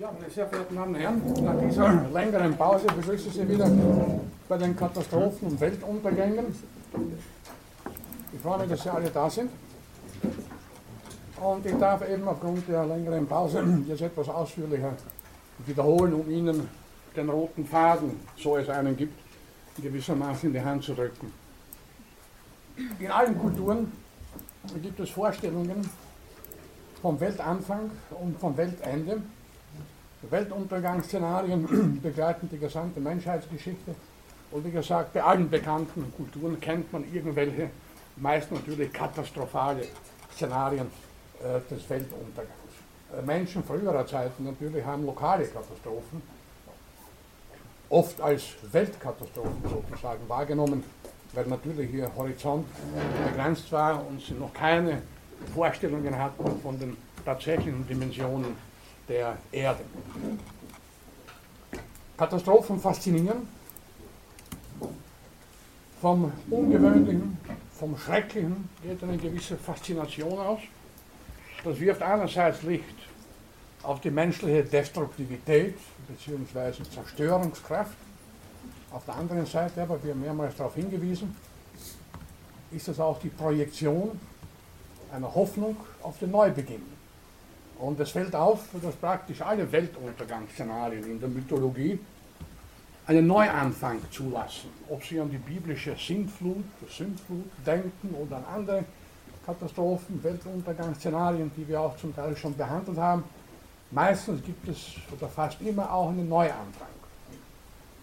Ja, meine sehr verehrten Damen und Herren, nach dieser längeren Pause begrüße ich Sie wieder bei den Katastrophen und Weltuntergängen. Ich freue mich, dass Sie alle da sind. Und ich darf eben aufgrund der längeren Pause jetzt etwas ausführlicher wiederholen, um Ihnen den roten Faden, so es einen gibt, gewissermaßen in die Hand zu drücken. In allen Kulturen gibt es Vorstellungen vom Weltanfang und vom Weltende Weltuntergangsszenarien begleiten die gesamte Menschheitsgeschichte. Und wie gesagt, bei allen bekannten Kulturen kennt man irgendwelche, meist natürlich katastrophale Szenarien äh, des Weltuntergangs. Äh, Menschen früherer Zeiten natürlich haben lokale Katastrophen oft als Weltkatastrophen sozusagen wahrgenommen, weil natürlich ihr Horizont begrenzt war und sie noch keine Vorstellungen hatten von den tatsächlichen Dimensionen der Erde. Katastrophen faszinieren. Vom Ungewöhnlichen, vom Schrecklichen geht eine gewisse Faszination aus. Das wirft einerseits Licht auf die menschliche Destruktivität bzw. Zerstörungskraft. Auf der anderen Seite aber, wir haben mehrmals darauf hingewiesen, ist es auch die Projektion einer Hoffnung auf den Neubeginn. Und es fällt auf, dass praktisch alle Weltuntergangsszenarien in der Mythologie einen Neuanfang zulassen. Ob sie an die biblische Sintflut, Sündflut denken oder an andere Katastrophen, Weltuntergangsszenarien, die wir auch zum Teil schon behandelt haben. Meistens gibt es oder fast immer auch einen Neuanfang.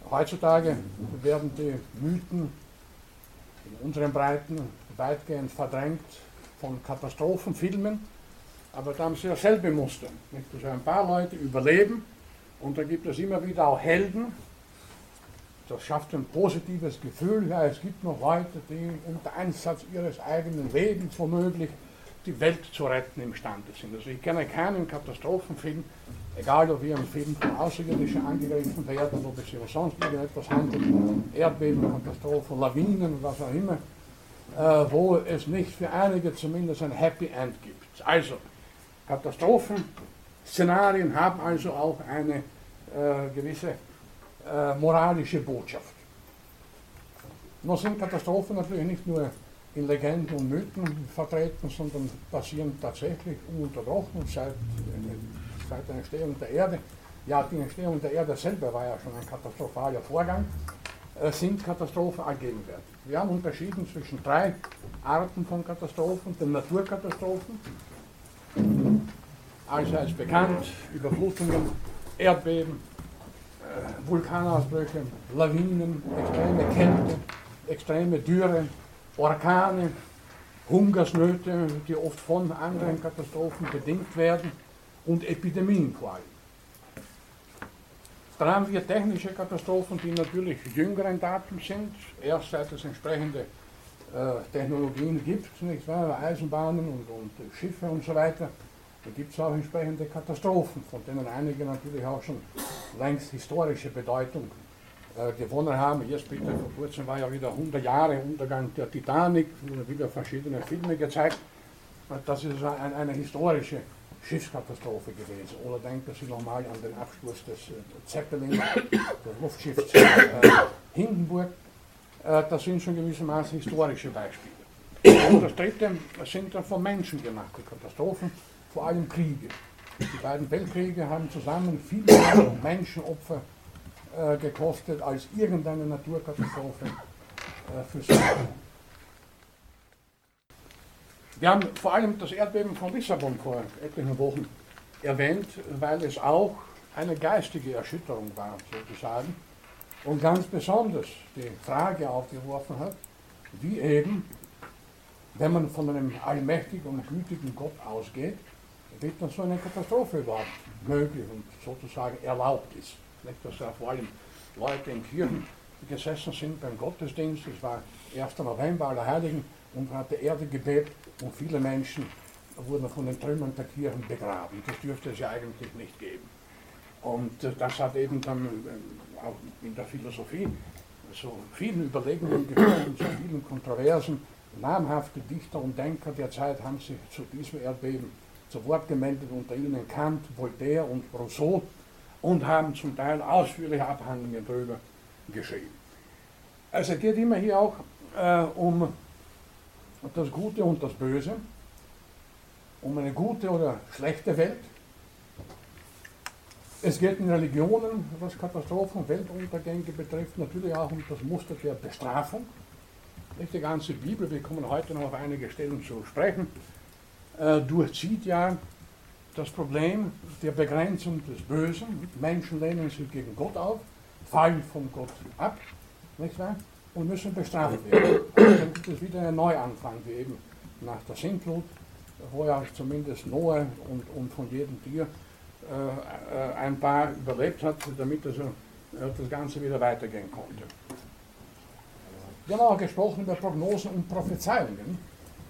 Heutzutage werden die Mythen in unseren Breiten weitgehend verdrängt von Katastrophenfilmen aber da haben sie dasselbe Muster. Nicht? Also ein paar Leute überleben und da gibt es immer wieder auch Helden. Das schafft ein positives Gefühl. Ja, es gibt noch Leute, die unter Einsatz ihres eigenen Lebens womöglich die Welt zu retten imstande sind. Also ich kenne keinen Katastrophenfilm, egal ob wir einen Film von Außerirdischen angegriffen werden oder sich um sonst irgendetwas handelt, Erdbeben, Katastrophen, Lawinen, was auch immer, äh, wo es nicht für einige zumindest ein Happy End gibt. Also, Katastrophenszenarien haben also auch eine äh, gewisse äh, moralische Botschaft. Nun sind Katastrophen natürlich nicht nur in Legenden und Mythen vertreten, sondern passieren tatsächlich ununterbrochen seit, seit der Entstehung der Erde. Ja, die Entstehung der Erde selber war ja schon ein katastrophaler Vorgang, äh, sind Katastrophen allgegenwärtig. Wir haben unterschieden zwischen drei Arten von Katastrophen, den Naturkatastrophen, allseits bekannt, Überflutungen, Erdbeben, äh, Vulkanausbrüche, Lawinen, extreme Kälte, extreme Dürre, Orkane, Hungersnöte, die oft von anderen Katastrophen bedingt werden und Epidemien vor allem. Dann haben wir technische Katastrophen, die natürlich jüngeren Daten sind, erst seit es entsprechende äh, Technologien gibt, nicht wahr? Eisenbahnen und, und Schiffe und so weiter, da gibt es auch entsprechende Katastrophen, von denen einige natürlich auch schon längst historische Bedeutung äh, gewonnen haben. Jetzt bitte, vor kurzem war ja wieder 100 Jahre Untergang der Titanic, wieder verschiedene Filme gezeigt. Das ist ein, eine historische Schiffskatastrophe gewesen. Oder denken Sie nochmal an den Absturz des äh, Zeppelin, des Luftschiffs äh, Hindenburg. Äh, das sind schon gewissermaßen historische Beispiele. Und das dritte sind dann von Menschen gemachte Katastrophen, vor allem Kriege. Die beiden Weltkriege haben zusammen viel mehr Menschenopfer äh, gekostet als irgendeine Naturkatastrophe äh, für sich. Wir haben vor allem das Erdbeben von Lissabon vor etlichen Wochen erwähnt, weil es auch eine geistige Erschütterung war, sozusagen und ganz besonders die Frage aufgeworfen hat, wie eben, wenn man von einem allmächtigen und gütigen Gott ausgeht, wird dann so eine Katastrophe überhaupt möglich und sozusagen erlaubt ist. Nicht, dass da vor allem Leute in Kirchen gesessen sind beim Gottesdienst, es war 1. November, aller Heiligen, und hat die Erde gebebt und viele Menschen wurden von den Trümmern der Kirchen begraben. Das dürfte es ja eigentlich nicht geben. Und äh, das hat eben dann äh, auch in der Philosophie so vielen Überlegungen geführt und zu vielen Kontroversen. Namhafte Dichter und Denker der Zeit haben sich zu diesem Erdbeben zu Wort gemeldet, unter ihnen Kant, Voltaire und Rousseau. und haben zum Teil ausführliche Abhandlungen darüber geschrieben. Also es geht immer hier auch äh, um das Gute und das Böse, um eine gute oder schlechte Welt. Es geht in Religionen, was Katastrophen, Weltuntergänge betrifft, natürlich auch um das Muster der Bestrafung. Nicht die ganze Bibel, wir kommen heute noch auf einige Stellen zu sprechen, äh, durchzieht ja das Problem der Begrenzung des Bösen. Menschen lehnen sich gegen Gott auf, fallen von Gott ab, nicht wahr? Und müssen bestraft werden. Dann gibt es wieder einen Neuanfang, wie eben nach der Sintflut, wo ja zumindest Noah und, und von jedem Tier äh, äh ein paar überlebt hat, damit also äh, das Ganze wieder weitergehen konnte. Wir haben auch gesprochen über Prognosen und Prophezeiungen.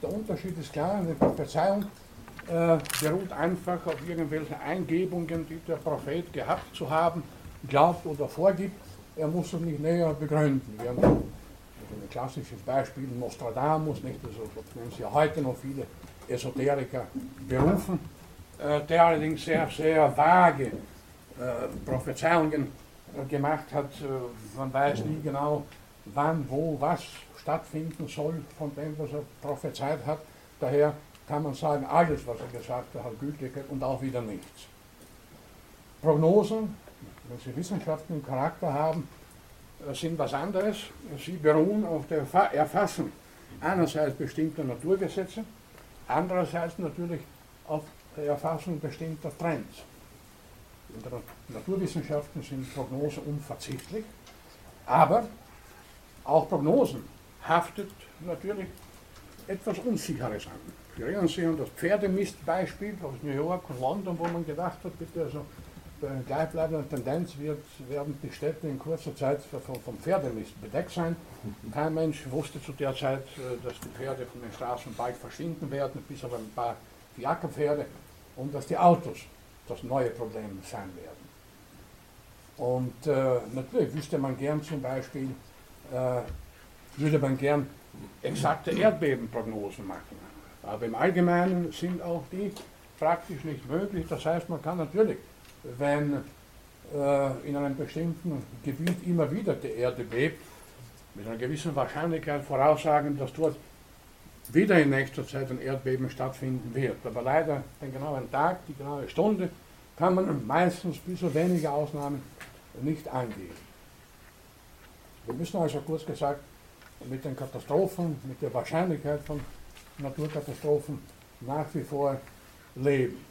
Der Unterschied ist klar, eine Prophezeiung äh, beruht einfach auf irgendwelche Eingebungen, die der Prophet gehabt zu haben, glaubt oder vorgibt. Er muss es nicht näher begründen. Wir haben ein klassisches Beispiel Nostradamus, nicht? Also, das nennen sie ja heute noch viele Esoteriker berufen, äh, der allerdings sehr, sehr vage äh, Prophezeiungen äh, gemacht hat. Äh, man weiß nie genau, wann, wo, was stattfinden soll von dem, was er prophezeit hat. Daher kann man sagen, alles, was er gesagt hat, hat Gültigkeit und auch wieder nichts. Prognosen, wenn sie wissenschaftlichen Charakter haben, äh, sind was anderes. Sie beruhen auf der Erfassung einerseits bestimmter Naturgesetze, andererseits natürlich auf der Erfassung bestimmter Trends. In den Naturwissenschaften sind Prognosen unverzichtlich, aber auch Prognosen haftet natürlich etwas Unsicheres an. Sie erinnern sich an das Pferdemistbeispiel aus New York und London, wo man gedacht hat, bitte also bei gleichbleibender Tendenz wird, werden die Städte in kurzer Zeit vom Pferdemist bedeckt sein. Kein Mensch wusste zu der Zeit, äh, dass die Pferde von den Straßen bald verschwinden werden, bis auf ein paar Fiakerpferde und dass die Autos das neue Problem sein werden. Und äh, natürlich wüsste man gern zum Beispiel, würde man gern exakte Erdbebenprognosen machen. Aber im Allgemeinen sind auch die praktisch nicht möglich. Das heißt, man kann natürlich, wenn äh, in einem bestimmten Gebiet immer wieder die Erde bebt, mit einer gewissen Wahrscheinlichkeit voraussagen, dass dort wieder in nächster Zeit ein Erdbeben stattfinden wird. Aber leider den genauen Tag, die genaue Stunde, kann man meistens bis auf wenige Ausnahmen nicht angeben. Wir müssen also kurz gesagt mit den Katastrophen, mit der Wahrscheinlichkeit von Naturkatastrophen nach wie vor leben.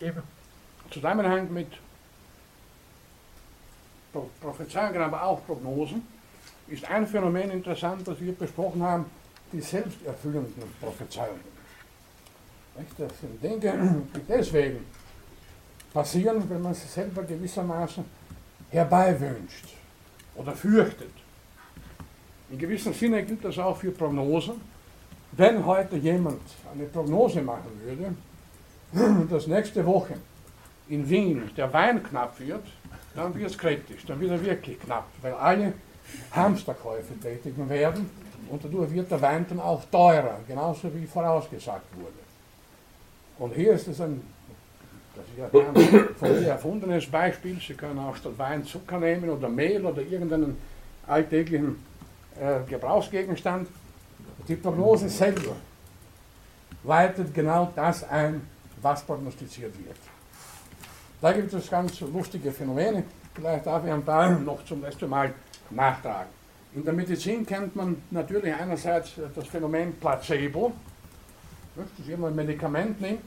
Im Zusammenhang mit Prophezeiungen, aber auch Prognosen, ist ein Phänomen interessant, das wir besprochen haben, die selbsterfüllenden Prophezeiungen. Das sind Dinge, die deswegen passieren, wenn man sie selber gewissermaßen herbeiwünscht oder fürchtet. In gewissem Sinne gilt das auch für Prognosen. Wenn heute jemand eine Prognose machen würde, dass nächste Woche in Wien der Wein knapp wird, dann wird es kritisch, dann wird er wirklich knapp, weil alle Hamsterkäufe tätigen werden und dadurch wird der Wein dann auch teurer, genauso wie vorausgesagt wurde. Und hier ist es ein, das ist ja ein von mir erfundenes Beispiel, Sie können auch statt Wein Zucker nehmen oder Mehl oder irgendeinen alltäglichen äh, Gebrauchsgegenstand. Die Prognose selber leitet genau das ein, was prognostiziert wird. Da gibt es ganz lustige Phänomene, vielleicht darf ich ein paar noch zum letzten Mal nachtragen. In der Medizin kennt man natürlich einerseits das Phänomen Placebo, dass jemand ein Medikament nimmt,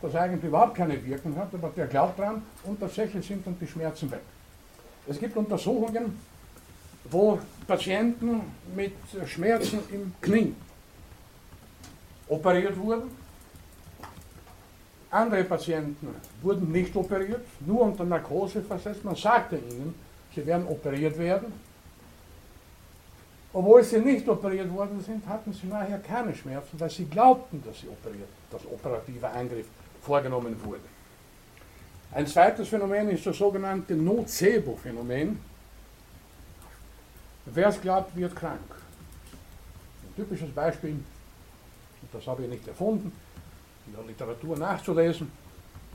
das eigentlich überhaupt keine Wirkung hat, aber der glaubt dran und tatsächlich sind dann die Schmerzen weg. Es gibt Untersuchungen, wo Patienten mit Schmerzen im Knie operiert wurden. Andere Patienten wurden nicht operiert, nur unter Narkose versetzt. Man sagte ihnen, sie werden operiert werden. Obwohl sie nicht operiert worden sind, hatten sie nachher keine Schmerzen, weil sie glaubten, dass sie operiert, dass operativer Eingriff vorgenommen wurde. Ein zweites Phänomen ist das sogenannte Nocebo-Phänomen. Wer es glaubt, wird krank. Ein typisches Beispiel, das habe ich nicht erfunden, in der Literatur nachzulesen.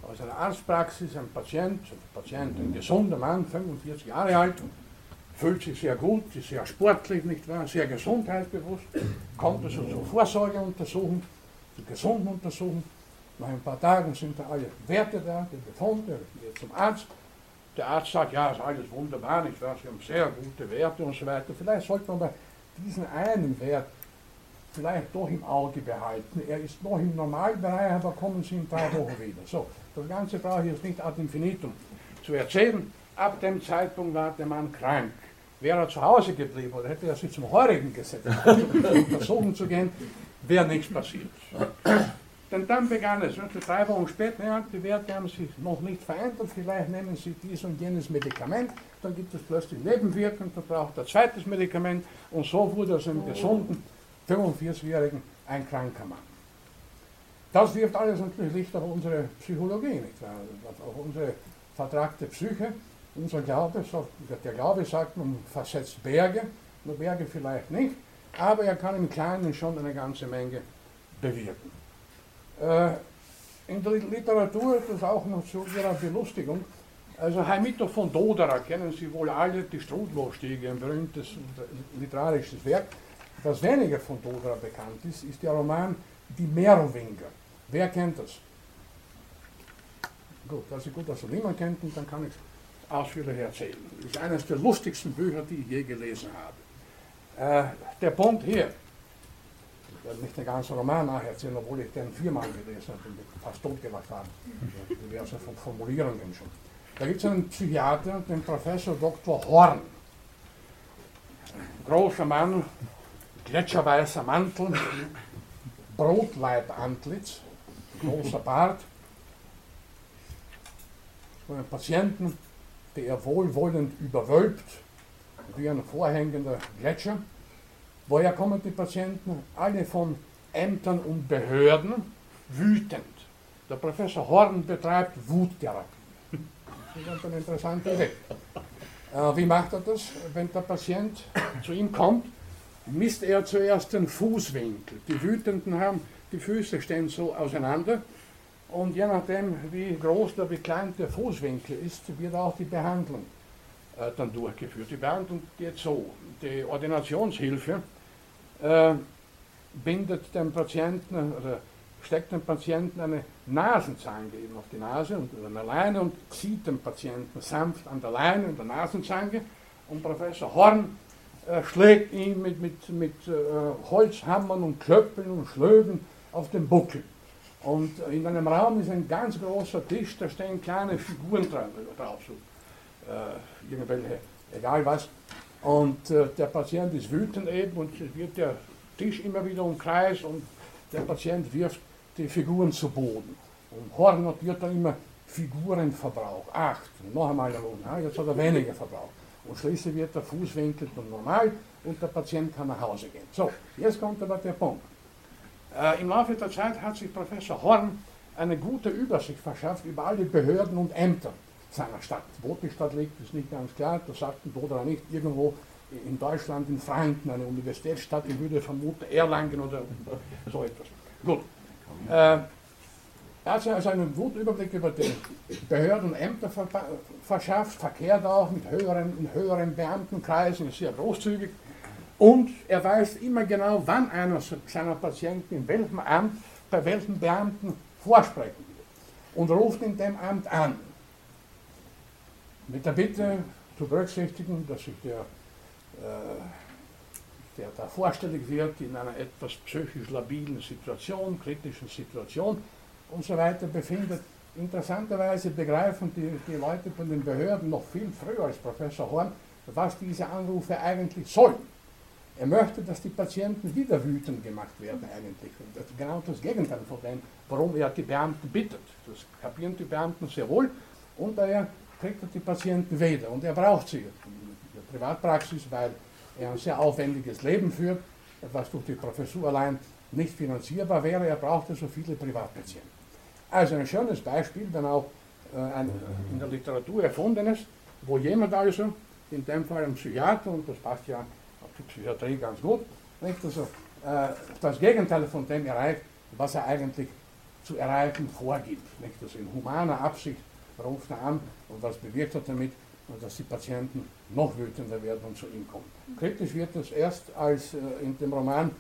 aus einer Arztpraxis, ein Patient, ein Patient, ein gesunder Mann, 45 Jahre alt, fühlt sich sehr gut, ist sehr sportlich, nicht wahr, sehr gesundheitsbewusst, kommt also zur Vorsorgeuntersuchung, zur gesunden Untersuchung. Nach ein paar Tagen sind da alle Werte da, der Befund, der geht zum Arzt. Der Arzt sagt, ja, ist alles wunderbar, nicht wahr, Sie haben sehr gute Werte und so weiter. Vielleicht sollte man bei diesen einen Wert vielleicht doch im Auge behalten. Er ist noch im Normalbereich, aber kommen Sie in drei Wochen wieder. So, das Ganze brauche ich jetzt nicht ad infinitum zu erzählen. Ab dem Zeitpunkt war der Mann krank. Wäre er zu Hause geblieben oder hätte er sich zum Heurigen gesetzt, um untersuchen zu gehen, wäre nichts passiert. Denn dann begann es, drei Wochen später, ja, die Werte haben sich noch nicht verändert, vielleicht nehmen Sie dies und jenes Medikament, dann gibt es plötzlich Nebenwirkungen, dann braucht er zweites Medikament und so wurde aus einem gesunden 45-Jährigen ein kranker Mann. Das wirft alles natürlich Licht auf unsere Psychologie, nicht wahr? auf unsere vertragte Psyche, unser Glaube, der Glaube sagt, man versetzt Berge, nur Berge vielleicht nicht, aber er kann im Kleinen schon eine ganze Menge bewirken. Äh, in der Literatur ist das auch noch zu ihrer Belustigung. Also Heimito von Dodera kennen Sie wohl alle, die Strudlostiege, ein berühmtes literarisches Werk. Was weniger von Dodera bekannt ist, ist der Roman Die Merwinger. Wer kennt das? Gut, ist gut, dass er niemand kennt und dann kann ich es ausführlich erzählen. Das ist eines der lustigsten Bücher, die ich je gelesen habe. Äh, der Punkt hier, nicht den ganzen Roman nacherzählen, obwohl ich den viermal gelesen habe und fast totgelacht habe. Diverse Formulierungen schon. Da gibt es einen Psychiater, den Professor Dr. Horn. Großer Mann, gletscherweißer Mantel, Brotleibantlitz, großer Bart, von einem Patienten, der er wohlwollend überwölbt, wie ein vorhängender Gletscher. Woher kommen die Patienten? Alle von Ämtern und Behörden wütend. Der Professor Horn betreibt Wuttherapie. Das ist eine interessante Idee. Äh, wie macht er das? Wenn der Patient zu ihm kommt, misst er zuerst den Fußwinkel. Die Wütenden haben, die Füße stehen so auseinander und je nachdem, wie groß oder wie klein der Fußwinkel ist, wird auch die Behandlung äh, dann durchgeführt. Die Behandlung geht so. Die Ordinationshilfe äh, bindet dem Patienten oder steckt dem Patienten eine Nasenzange eben auf die Nase und eine Leine und zieht den Patienten sanft an der Leine und der Nasenzange und Professor Horn äh, schlägt ihn mit, mit, mit äh, Holzhammern und Klöppeln und Schlögen auf den Buckel. Und in einem Raum ist ein ganz großer Tisch, da stehen kleine Figuren drauf, äh, irgendwelche, egal was. Und äh, der Patient ist wütend eben und es wird der Tisch immer wieder umkreist und der Patient wirft die Figuren zu Boden. Und Horn notiert dann immer Figurenverbrauch, acht, noch einmal erhoben, jetzt hat er weniger Verbrauch. Und schließlich wird der Fußwinkel dann normal und der Patient kann nach Hause gehen. So, jetzt kommt aber der Punkt. Äh, Im Laufe der Zeit hat sich Professor Horn eine gute Übersicht verschafft über alle Behörden und Ämter seiner Stadt. Wo die Stadt liegt, ist nicht ganz klar, das sagten oder nicht, irgendwo in Deutschland, in Franken, eine Universitätsstadt, ich würde vermuten Erlangen oder so etwas. Gut. Äh, er hat sich also einen guten Überblick über die Behörden und Ämter verschafft, verkehrt auch mit höheren und höheren Beamtenkreisen, ist sehr großzügig. Und er weiß immer genau, wann einer seiner Patienten in welchem Amt bei welchem Beamten vorsprechen wird. Und ruft in dem Amt an. Mit der Bitte zu berücksichtigen, dass sich der, äh, der da vorstellig wird in einer etwas psychisch labilen Situation, kritischen Situation, und so weiter befindet. Interessanterweise begreifen die, die Leute von den Behörden noch viel früher als Professor Horn, was diese Anrufe eigentlich sollen. Er möchte, dass die Patienten wieder wütend gemacht werden eigentlich. Und das genau das Gegenteil von dem, warum er die Beamten bittet. Das kapieren die Beamten sehr wohl und daher kriegt er die Patienten wieder. Und er braucht sie in der Privatpraxis, weil er ein sehr aufwendiges Leben führt, was durch die Professur allein nicht finanzierbar wäre. Er brauchte so viele Privatpatienten. Also ein schönes Beispiel, wenn auch äh, ein in der Literatur erfundenes, wo jemand also, in dem Fall ein Psychiater, und das passt ja auf die Psychiatrie ganz gut, nicht? Also, äh, das Gegenteil von dem erreicht, was er eigentlich zu erreichen vorgibt. Nicht? Das in humaner Absicht ruft er an und was bewirkt er damit? Dass die Patienten noch wütender werden und zu ihm kommen. Kritisch wird es erst, als äh, in dem Roman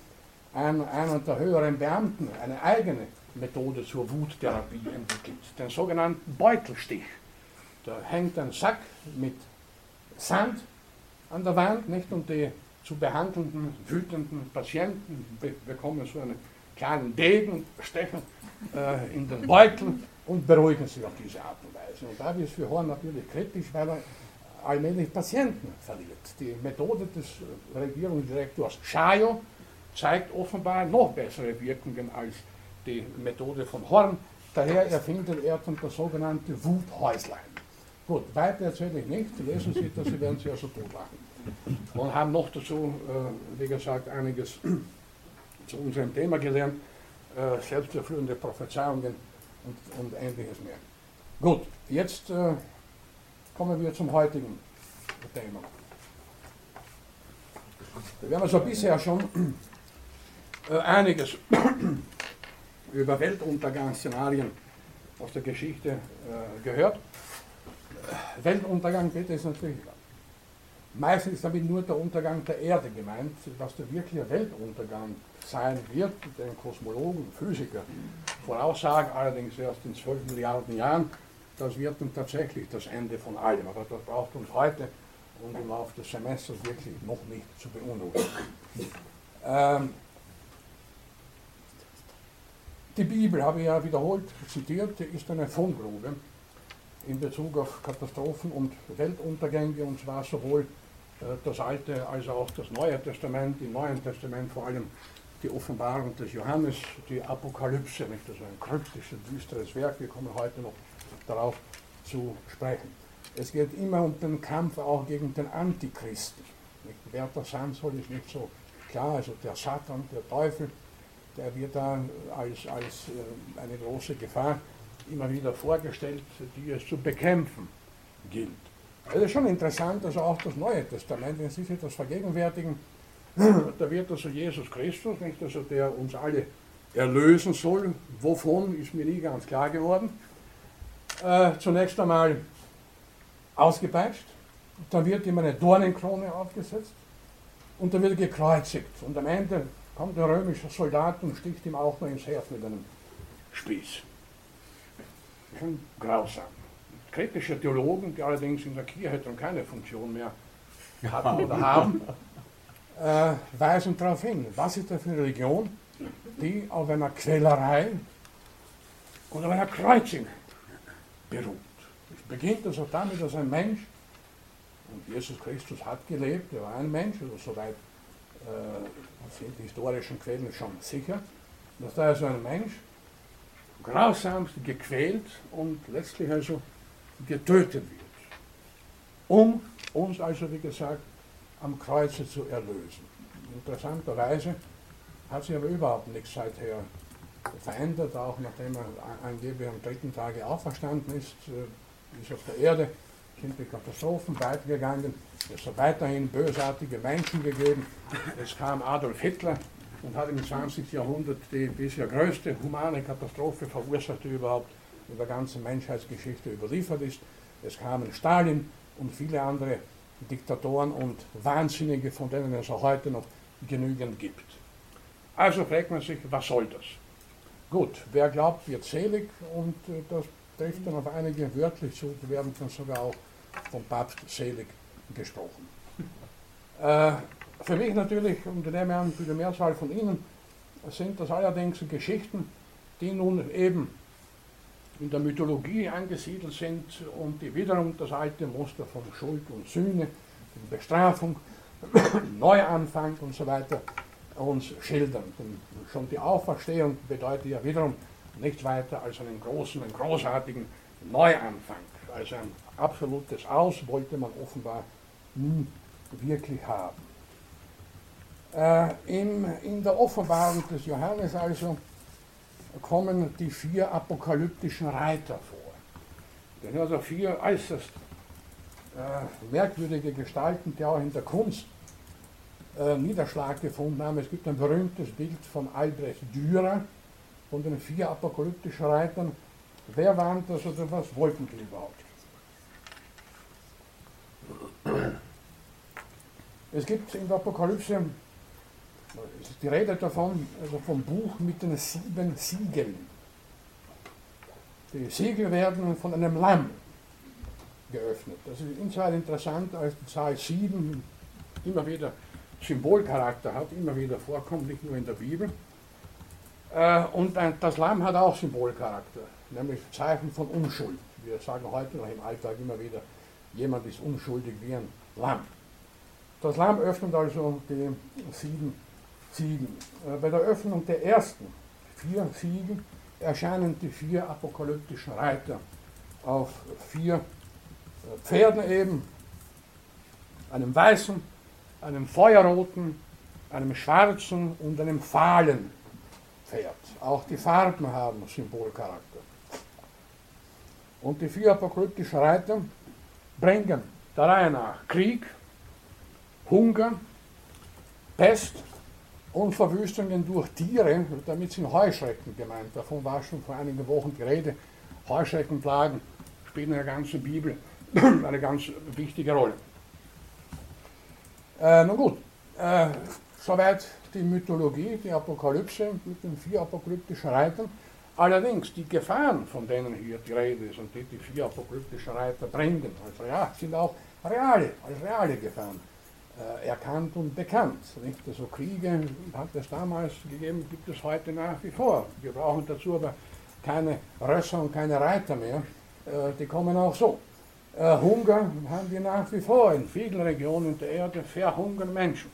ein, einer der höheren Beamten eine eigene Methode zur Wuttherapie entwickelt, den sogenannten Beutelstich. Da hängt ein Sack mit Sand an der Wand, nicht? Und die zu behandelnden, wütenden Patienten be bekommen so einen kleinen Degen, stechen äh, in den Beutel und beruhigen sich auf diese Art und Weise. Und da wird es für Horn natürlich kritisch, weil er allmählich Patienten verliert. Die Methode des Regierungsdirektors Schajo zeigt offenbar noch bessere Wirkungen als die Methode von Horn. Daher erfindet er dann das sogenannte Wuthäuslein. Gut, weiter erzähle ich nicht. Lesen Sie das, Sie werden sich also totlachen. Und haben noch dazu, äh, wie gesagt, einiges zu unserem Thema gelernt. Äh, selbsterfüllende Prophezeiungen und, und ähnliches mehr. Gut, jetzt äh, kommen wir zum heutigen Thema. Wir haben also bisher schon äh, einiges über Weltuntergangsszenarien aus der Geschichte äh, gehört. Weltuntergang bitte ist natürlich meistens ist damit nur der Untergang der Erde gemeint, dass der wirkliche Weltuntergang sein wird, den Kosmologen, Physiker voraussagen, allerdings erst in 12 Milliarden Jahren, das wird dann tatsächlich das Ende von allem. Aber das braucht uns heute und im Laufe des Semesters wirklich noch nicht zu beunruhigen. Ähm, die Bibel, habe ich ja wiederholt zitiert, ist eine Fundgrube in Bezug auf Katastrophen und Weltuntergänge, und zwar sowohl das Alte als auch das Neue Testament, im Neuen Testament vor allem die Offenbarung des Johannes, die Apokalypse, nicht? Das ist ein kryptisches, düsteres Werk, wir kommen heute noch darauf zu sprechen. Es geht immer um den Kampf auch gegen den Antichristen. Nicht? Wer das sein soll, ist nicht so klar. Also der Satan, der Teufel, der wird da als, als äh, eine große Gefahr immer wieder vorgestellt, die es zu bekämpfen gilt. Ist schon interessant, also auch das Neue Testament, wenn Sie sich das vergegenwärtigen, da wird also Jesus Christus, nicht, also der uns alle erlösen soll, wovon ist mir nie ganz klar geworden, äh, zunächst einmal ausgepeitscht, dann wird ihm eine Dornenkrone aufgesetzt und dann wird er gekreuzigt. Und am Ende kommt der römische Soldat und sticht ihm auch noch ins Herz mit einem Spieß. Schon grausam. Kritische Theologen, die allerdings in der Kirche dann keine Funktion mehr hatten oder haben, äh, weisen darauf hin, was ist das für eine Religion, die auf einer Quälerei und auf einer Kreuzung beruht. Es beginnt also damit, dass ein Mensch, und Jesus Christus hat gelebt, er war ein Mensch, also soweit äh, sind die historischen Quellen schon sicher, dass da also ein Mensch grausamst gequält und letztlich also getötet wird, um uns also, wie gesagt, am Kreuze zu erlösen. Interessanterweise hat sich aber überhaupt nichts seither verändert, auch nachdem er angeblich am dritten Tage auferstanden ist, äh, ist auf der Erde, sind die Katastrophen weitergegangen, es hat weiterhin bösartige Menschen gegeben, es kam Adolf Hitler und hat im 20. Jahrhundert die bisher größte humane Katastrophe verursacht, die überhaupt in der ganzen Menschheitsgeschichte überliefert ist. Es kamen Stalin und viele andere Diktatoren und Wahnsinnige, von denen es auch heute noch genügend gibt. Also fragt man sich, was soll das? Gut, wer glaubt, wird selig und äh, das trifft dann auf einige wörtlich zu, die werden dann sogar auch vom Papst selig gesprochen. Äh, für mich natürlich, und ich nehme an, für die Mehrzahl von Ihnen, sind das allerdings Geschichten, die nun eben in der Mythologie angesiedelt sind und die wiederum das alte Muster von Schuld und Sühne, Bestrafung, Neuanfang und so weiter uns schildern. Denn schon die Auferstehung bedeutet ja wiederum nichts weiter als einen großen, einen großartigen Neuanfang. Also ein absolutes Aus wollte man offenbar nie wirklich haben. Äh, in, in der Offenbarung des Johannes also kommen die vier apokalyptischen Reiter vor. Das sind also vier äußerst äh, merkwürdige Gestalten, die auch in der Kunst äh, Niederschlag gefunden haben. Es gibt ein berühmtes Bild von Albrecht Dürer, von den vier apokalyptischen Reitern, wer warnt das oder was wollten die überhaupt? Es gibt in der Apokalypse, es ist die Rede davon, also vom Buch mit den sieben Siegeln. Die Siegel werden von einem Lamm geöffnet. Das ist insofern interessant, als die Zahl 7 immer wieder Symbolcharakter hat, immer wieder vorkommt, nicht nur in der Bibel. Äh, und das Lamm hat auch Symbolcharakter, nämlich Zeichen von Unschuld. Wir sagen heute noch im Alltag immer wieder, jemand ist unschuldig wie ein Lamm. Das Lamm öffnet also die sieben Siegen. Äh, bei der Öffnung der ersten vier Siegen erscheinen die vier apokalyptischen Reiter auf vier äh, Pferden eben, einem weißen, einem feuerroten, einem schwarzen und einem fahlen Pferd. Auch die Farben haben Symbolcharakter. Und die vier apokalyptischen Reiter bringen der Reihe nach Krieg, Hunger, Pest und Verwüstungen durch Tiere, damit sind Heuschrecken gemeint. Davon war schon vor einigen Wochen die Rede. Heuschreckenplagen spielen in der ganzen Bibel eine ganz wichtige Rolle. Äh, nun gut, äh, soweit die Mythologie, die Apokalypse mit den vier apokalyptischen Reitern. Allerdings die Gefahren, von denen hier die Rede ist und die die vier apokalyptischen Reiter bringen, als real, sind auch reale, als reale Gefahren erkannt und bekannt. Nicht? Also Kriege hat es damals gegeben, gibt es heute nach wie vor. Wir brauchen dazu aber keine Rösser und keine Reiter mehr. Äh, die kommen auch so. Äh, Hunger haben wir nach wie vor in vielen Regionen der Erde, verhungern Menschen.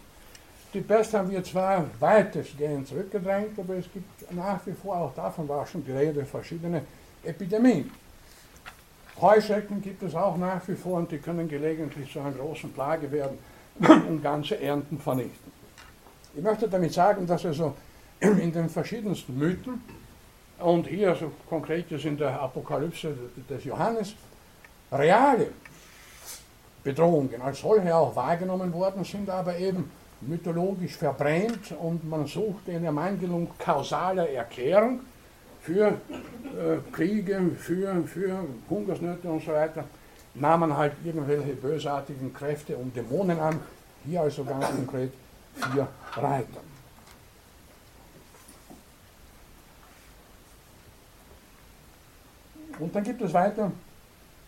Die Pest haben wir zwar weitestgehend zurückgedrängt, aber es gibt nach wie vor, auch davon war schon die Rede, verschiedene Epidemien. Heuschrecken gibt es auch nach wie vor und die können gelegentlich zu einer großen Plage werden und ganze Ernten vernichten. Ich möchte damit sagen, dass also in den verschiedensten Mythen und hier so konkret ist in der Apokalypse des Johannes reale Bedrohungen als solche auch wahrgenommen worden sind, aber eben mythologisch verbrämt und man suchte in Ermangelung kausaler Erklärung für äh, Kriege, für, für Hungersnöte und so weiter, nahm man halt irgendwelche bösartigen Kräfte und Dämonen an, hier also ganz konkret vier Reiter. Und dann gibt es weiter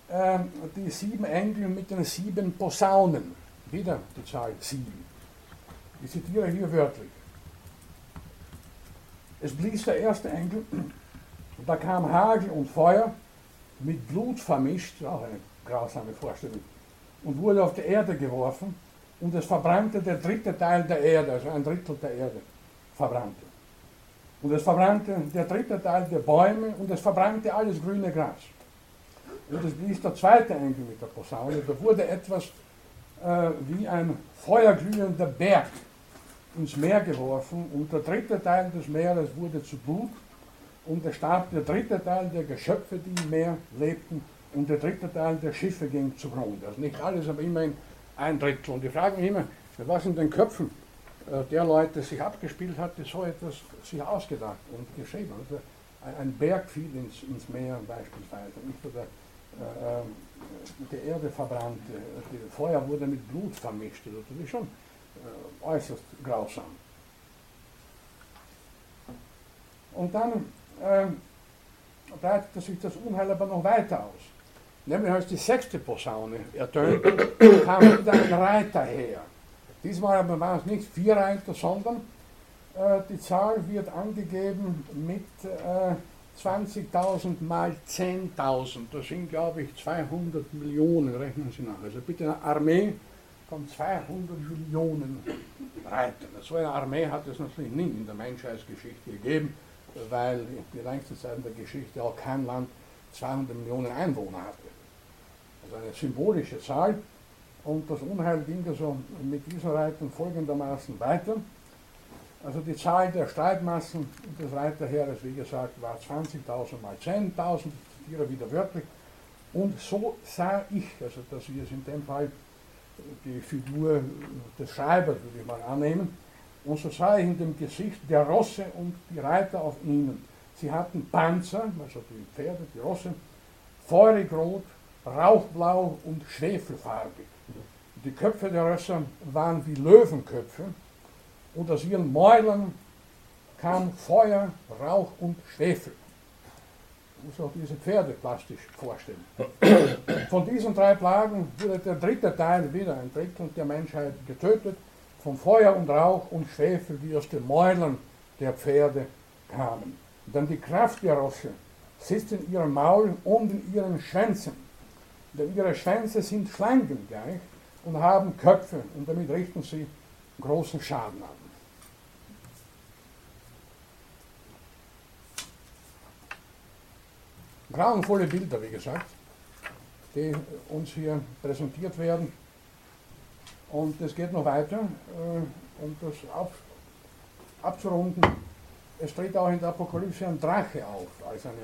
äh, die sieben Engel mit den sieben Posaunen, wieder die Zahl sieben. Ich zitiere hier wörtlich. Es blies der erste Engel, und da kam Hagel und Feuer mit Blut vermischt, auch eine grausame Vorstellung, und wurde auf die Erde geworfen und es verbrannte der dritte Teil der Erde, also ein Drittel der Erde verbrannte. Und es verbrannte der dritte Teil der Bäume und es verbrannte alles grüne Gras. Und es blies der zweite Engel mit der Posaune, da wurde etwas äh, wie ein feuerglühender Berg ins Meer geworfen und der dritte Teil des Meeres wurde zu Blut und es starb der dritte Teil der Geschöpfe, die im Meer lebten und der dritte Teil der Schiffe ging zugrunde. Also nicht alles, aber immerhin ein Drittel. Und ich frage mich immer, was in den Köpfen äh, der Leute sich abgespielt hat, die so etwas sich ausgedacht und geschrieben. Also ein Berg fiel ins, ins Meer beispielsweise, nicht oder äh, äh die Erde verbrannte, das Feuer wurde mit Blut vermischt. Das ist schon äh, äußerst grausam. Und dann äh, breitete sich das Unheil aber noch weiter aus. Nämlich als die sechste Posaune ertönte, kam wieder ein Reiter her. Diesmal aber waren es nicht vier Reiter, sondern äh, die Zahl wird angegeben mit äh, 20.000 mal 10.000. Das sind, glaube ich, 200 Millionen, rechnen Sie nach. Also bitte eine Armee von 200 Millionen Reitern. So eine Armee hat es natürlich nie in der Menschheitsgeschichte gegeben, weil die längste Zeit in der Geschichte auch kein Land 200 Millionen Einwohner hatte. Eine symbolische Zahl. Und das Unheil ging also mit diesen Reitern folgendermaßen weiter. Also die Zahl der Streitmassen des Reiterheeres, wie gesagt, war 20.000 mal 10.000, ich zitiere wieder wörtlich. Und so sah ich, also dass wir es in dem Fall die Figur des Schreibers, würde ich mal annehmen. Und so sah ich in dem Gesicht der Rosse und die Reiter auf ihnen Sie hatten Panzer, also die Pferde, die Rosse, feurig rot, rauchblau und schwefelfarbig. Die Köpfe der Rösser waren wie Löwenköpfe und aus ihren Mäulern kam Feuer, Rauch und Schwefel. Man muss auch diese Pferde plastisch vorstellen. Von diesen drei Plagen wurde der dritte Teil, wieder ein Drittel der Menschheit, getötet, von Feuer und Rauch und Schwefel, die aus den Mäulern der Pferde kamen. Denn die Kraft der Rosse sitzt in ihrem Maul und in ihren Schwänzen. Denn ihre Schwänze sind Schlangen gleich und haben Köpfe und damit richten sie großen Schaden an. Grauenvolle Bilder, wie gesagt, die uns hier präsentiert werden. Und es geht noch weiter, äh, um das ab, abzurunden. Es tritt auch in der Apokalypse ein Drache auf als eine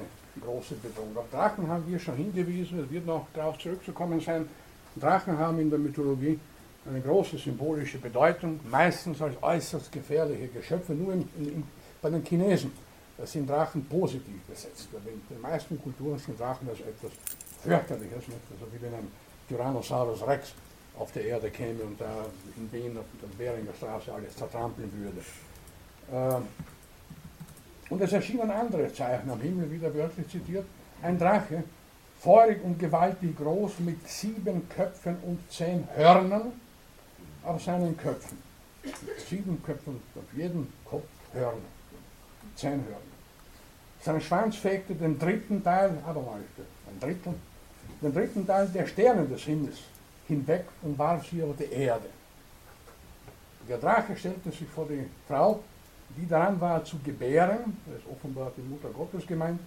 große Bedrohung. Auf Drachen haben wir schon hingewiesen, es wird noch darauf zurückzukommen sein. Drachen haben in der Mythologie eine große symbolische Bedeutung, meistens als äußerst gefährliche Geschöpfe, nur in, in, bei den Chinesen sind Drachen positiv besetzt. In den meisten Kulturen sind Drachen als etwas fürchterliches, nicht? also wie wenn ein Tyrannosaurus Rex auf der Erde käme und da in Wien auf der Beringer Straße alles zertrampeln würde. Ähm, und es erschienen andere Zeichen am Himmel, wieder wörtlich zitiert. Ein Drache, feurig und gewaltig groß, mit sieben Köpfen und zehn Hörnern auf seinen Köpfen. Sieben Köpfe auf jedem Kopf Hörner. Zehn Hörner. Sein Schwanz fegte den dritten Teil, Aberleuchte, ein Drittel, den dritten Teil der Sterne des Himmels hinweg und warf sie auf die Erde. Der Drache stellte sich vor die Frau die daran war zu gebären, das ist offenbar die Mutter Gottes gemeint,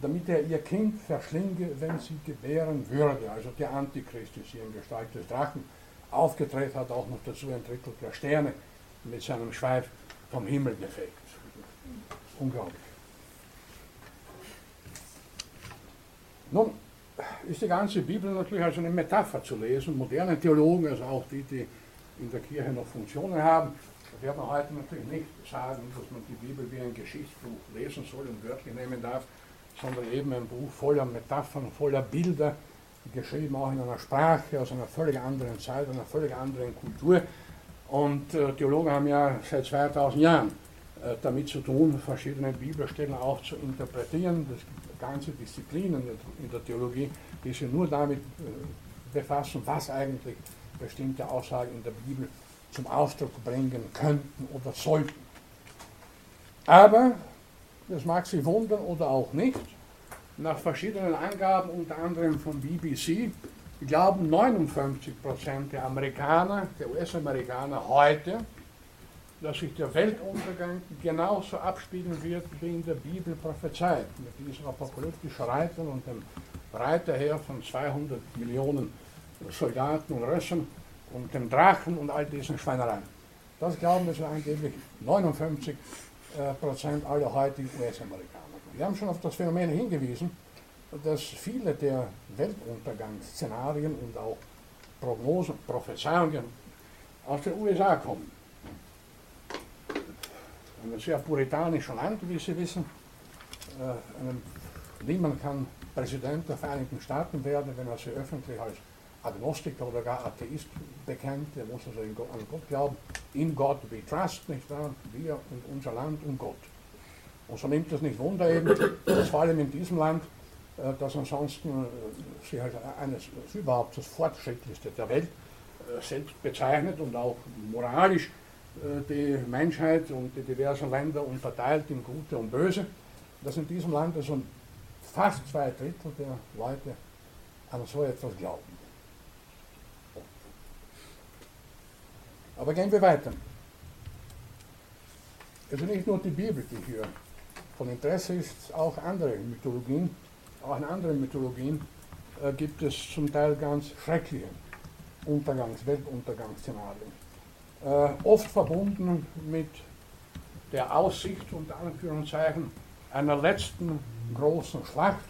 damit er ihr Kind verschlinge, wenn sie gebären würde. Also der Antichrist ist hier in Gestalt des Drachen aufgetreten, hat auch noch dazu ein Drittel der Sterne mit seinem Schweif vom Himmel gefegt. Unglaublich. Nun ist die ganze Bibel natürlich als eine Metapher zu lesen. Moderne Theologen, also auch die, die in der Kirche noch Funktionen haben, wird man heute natürlich nicht sagen, dass man die Bibel wie ein Geschichtsbuch lesen soll und wörtlich nehmen darf, sondern eben ein Buch voller Metaphern, voller Bilder, geschrieben auch in einer Sprache aus einer völlig anderen Zeit, einer völlig anderen Kultur. Und äh, Theologen haben ja seit 2000 Jahren äh, damit zu tun, verschiedene Bibelstellen auch zu interpretieren. Das gibt ganze Disziplinen in der Theologie, die sich nur damit äh, befassen, was eigentlich bestimmte Aussagen in der Bibel zum Ausdruck bringen könnten oder sollten. Aber, das mag Sie wundern oder auch nicht, nach verschiedenen Angaben, unter anderem von BBC, glauben 59% der Amerikaner, der US-Amerikaner heute, dass sich der Weltuntergang genauso abspielen wird, wie in der Bibel prophezeit, mit diesen apokalyptischen Reitern und dem Reiterheer von 200 Millionen Soldaten und Rössern und dem Drachen und all diesen Schweinereien. Das glauben es angeblich 59 äh, Prozent aller heutigen US-Amerikaner. Wir haben schon auf das Phänomen hingewiesen, dass viele der Weltuntergangsszenarien und auch Prognosen, Prophezeiungen aus den USA kommen. Ein sehr puritanisches Land, wie Sie wissen. Äh, niemand kann Präsident der Vereinigten Staaten werden, wenn er sich öffentlich als Agnostiker oder gar Atheist bekennt, der muss also an Gott glauben. In Gott we trust, nicht wahr? Wir und unser Land und Gott. Und so nimmt es nicht Wunder eben, dass vor allem in diesem Land, das ansonsten sich als eines überhaupt das fortschrittlichste der Welt selbst bezeichnet und auch moralisch die Menschheit und die diversen Länder unterteilt in Gute und Böse, dass in diesem Land also fast zwei Drittel der Leute an so etwas glauben. Aber gehen wir weiter. Also nicht nur die Bibel, die hier von Interesse ist, auch andere Mythologien, auch in anderen Mythologien äh, gibt es zum Teil ganz schreckliche Untergangs-, Weltuntergangsszenarien. Äh, oft verbunden mit der Aussicht, unter Anführungszeichen, einer letzten großen Schlacht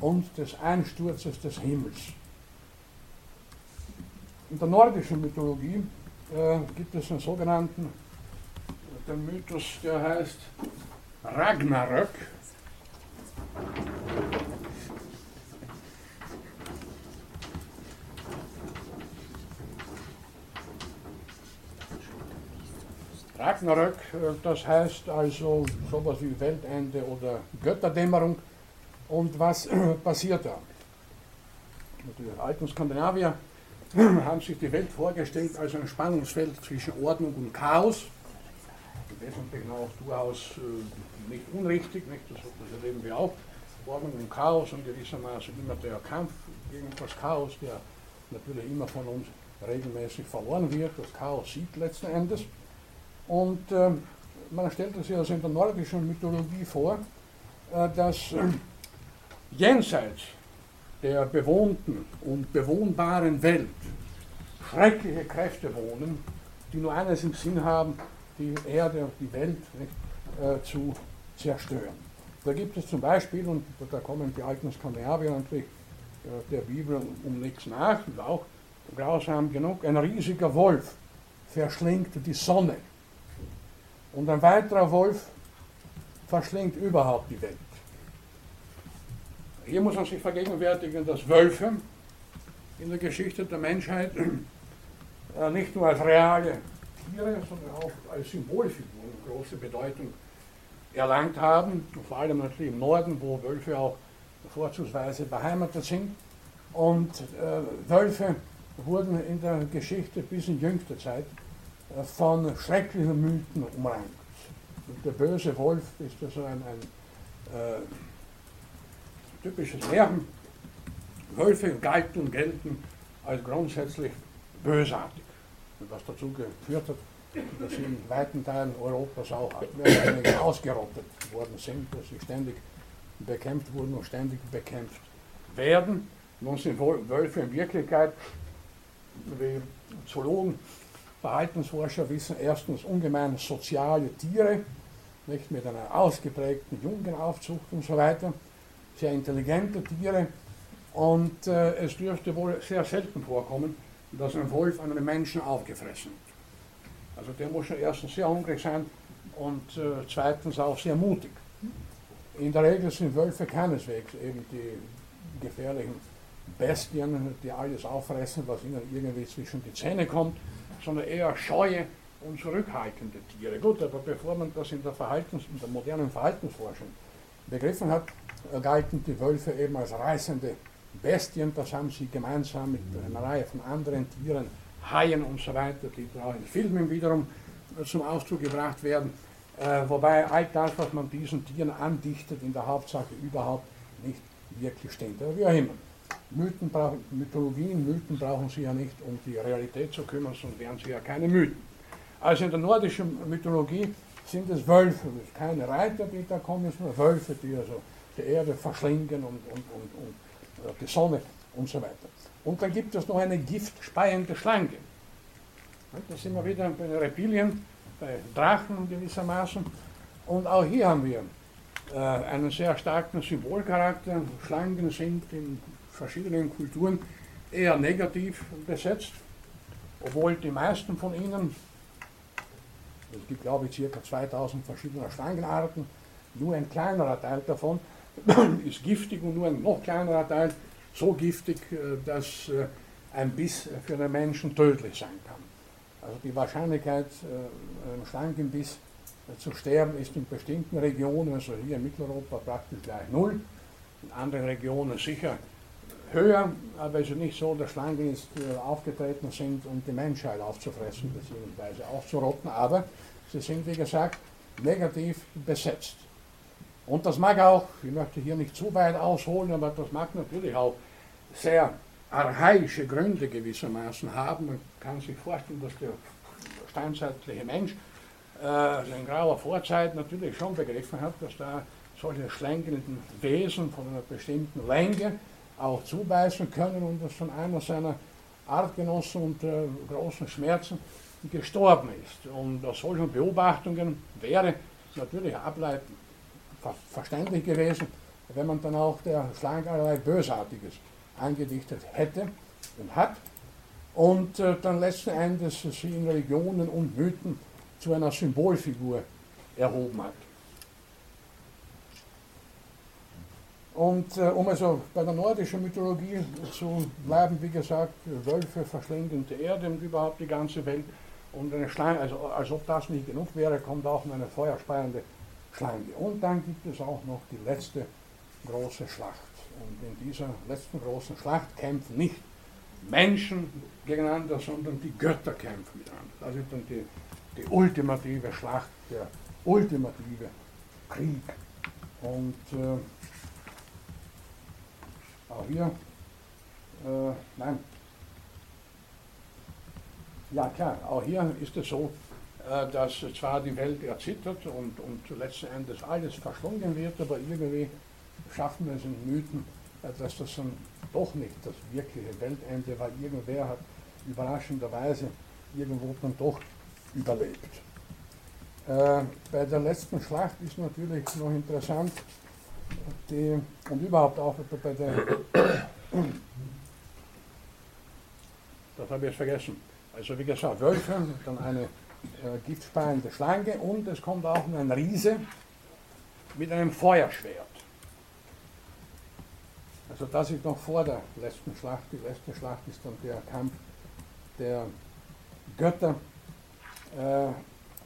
und des Einsturzes des Himmels. In der nordischen Mythologie äh, gibt es einen sogenannten, den Mythos, der heißt Ragnarök. Ragnarök, äh, das heißt also sowas wie Weltende oder Götterdämmerung. Und was äh, passiert da? Die alten Skandinavier haben sich die Welt vorgestellt als ein Spannungsfeld zwischen Ordnung und Chaos. Ist natürlich auch durchaus äh, nicht unrichtig, nicht? Das, das erleben wir auch. Ordnung und Chaos und gewissermaßen immer der Kampf gegen das Chaos, der natürlich immer von uns regelmäßig verloren wird. Das Chaos sieht letzten Endes. Und äh, man stellt sich also in der nordischen Mythologie vor, äh, dass äh, jenseits der bewohnten und bewohnbaren Welt schreckliche Kräfte wohnen, die nur eines im Sinn haben, die Erde und die Welt äh, zu zerstören. Da gibt es zum Beispiel, und da kommen die alten Skandinavier natürlich äh, der Bibel um nichts nach, und auch grausam genug, ein riesiger Wolf verschlingt die Sonne. Und ein weiterer Wolf verschlingt überhaupt die Welt. Hier muss man sich vergegenwärtigen, dass Wölfe in der Geschichte der Menschheit äh, nicht nur als reale Tiere, sondern auch als Symbolfiguren große Bedeutung erlangt haben, vor allem natürlich im Norden, wo Wölfe auch vorzugsweise beheimatet sind. Und äh, Wölfe wurden in der Geschichte bis in jüngster Zeit äh, von schrecklichen Mythen umrankt. Und der böse Wolf ist also ein, ein äh, typisches Märchen. Wölfe galten gelten als grundsätzlich bösartig. Und was dazu geführt hat, dass sie in weiten Teilen Europas auch ausgerottet worden sind, dass sie ständig bekämpft wurden und ständig bekämpft werden. Nun sind Wölfe in Wirklichkeit, wie Zoologen, Verhaltensforscher wissen, erstens ungemein soziale Tiere, nicht mit einer ausgeprägten Jungenaufzucht und so weiter, sehr intelligente Tiere und äh, es dürfte wohl sehr selten vorkommen, dass ein Wolf einen Menschen aufgefressen hat. Also der muss schon erstens sehr hungrig sein und äh, zweitens auch sehr mutig. In der Regel sind Wölfe keineswegs eben die gefährlichen Bestien, die alles auffressen, was ihnen irgendwie zwischen die Zähne kommt, sondern eher scheue und zurückhaltende Tiere. Gut, aber bevor man das in der, Verhaltens-, in der modernen Verhaltensforschung begriffen hat, galten die Wölfe eben als reißende Bestien. Das haben sie gemeinsam mit einer Reihe von anderen Tieren, Haien und so weiter, die auch in Filmen wiederum zum Ausdruck gebracht werden. Äh, wobei all das, was man diesen Tieren andichtet, in der Hauptsache überhaupt nicht wirklich stimmt. Aber wie auch immer. Mythen brauchen, Mythologien, Mythen brauchen sie ja nicht, um die Realität zu kümmern, sonst wären sie ja keine Mythen. Also in der nordischen Mythologie sind es Wölfe, keine Reiter, die da kommen, sondern Wölfe, die also die Erde verschlingen und, und, und, und äh, die Sonne und so weiter. Und dann gibt es noch eine giftspeiende Schlange. Da sind wir wieder bei den Reptilien, bei Drachen gewissermaßen. Und auch hier haben wir äh, einen sehr starken Symbolcharakter. Schlangen sind in verschiedenen Kulturen eher negativ besetzt, obwohl die meisten von ihnen, es gibt glaube ich ca. 2000 verschiedene Schlangenarten, nur ein kleinerer Teil davon ist giftig und nur ein noch kleinerer Teil so giftig, äh, dass äh, ein Biss für den Menschen tödlich sein kann. Also die Wahrscheinlichkeit, äh, einem Schlangenbiss zu sterben, ist in bestimmten Regionen, also hier in Mitteleuropa praktisch gleich null, in anderen Regionen sicher höher, aber es ist nicht so, dass Schlangen jetzt aufgetreten sind, um die Menschheit aufzufressen bzw. aufzurotten, aber sie sind, wie gesagt, negativ besetzt. Und das mag auch, ich möchte hier nicht zu weit ausholen, aber das mag natürlich auch sehr archaische Gründe gewissermaßen haben. Man kann sich vorstellen, dass der steinzeitliche Mensch äh, in grauer Vorzeit natürlich schon begriffen hat, dass da solche schlängelnden Wesen von einer bestimmten Länge auch zubeißen können und dass von einer seiner Artgenossen unter großen Schmerzen gestorben ist. Und aus solchen Beobachtungen wäre natürlich ableiten verständlich gewesen, wenn man dann auch der Schlange allerlei Bösartiges angedichtet hätte und hat und äh, dann letzten Endes sie in Religionen und Mythen zu einer Symbolfigur erhoben hat. Und äh, um also bei der nordischen Mythologie zu bleiben, wie gesagt, Wölfe verschlingen die Erde und überhaupt die ganze Welt. Und eine Schlange, also als ob das nicht genug wäre, kommt auch eine feuerspeiende Schlange. Und dann gibt es auch noch die letzte große Schlacht. Und in dieser letzten großen Schlacht kämpfen nicht Menschen gegeneinander, sondern die Götter kämpfen miteinander. Das ist dann die, die ultimative Schlacht, der ultimative Krieg. Und äh, auch hier, äh, nein, ja klar, auch hier ist es so, dass zwar die Welt erzittert und, und letzten Endes alles verschlungen wird, aber irgendwie schaffen wir es in Mythen, äh, dass das dann doch nicht das wirkliche Weltende war. Irgendwer hat überraschenderweise irgendwo dann doch überlebt. Äh, bei der letzten Schlacht ist natürlich noch interessant, die, und überhaupt auch bei der, das habe ich jetzt vergessen, also wie gesagt, Wölfe, dann eine äh, giftspeiende Schlange und es kommt auch ein Riese mit einem Feuerschwert. Also das ist noch vor der letzten Schlacht. Die letzte Schlacht ist dann der Kampf der Götter, äh,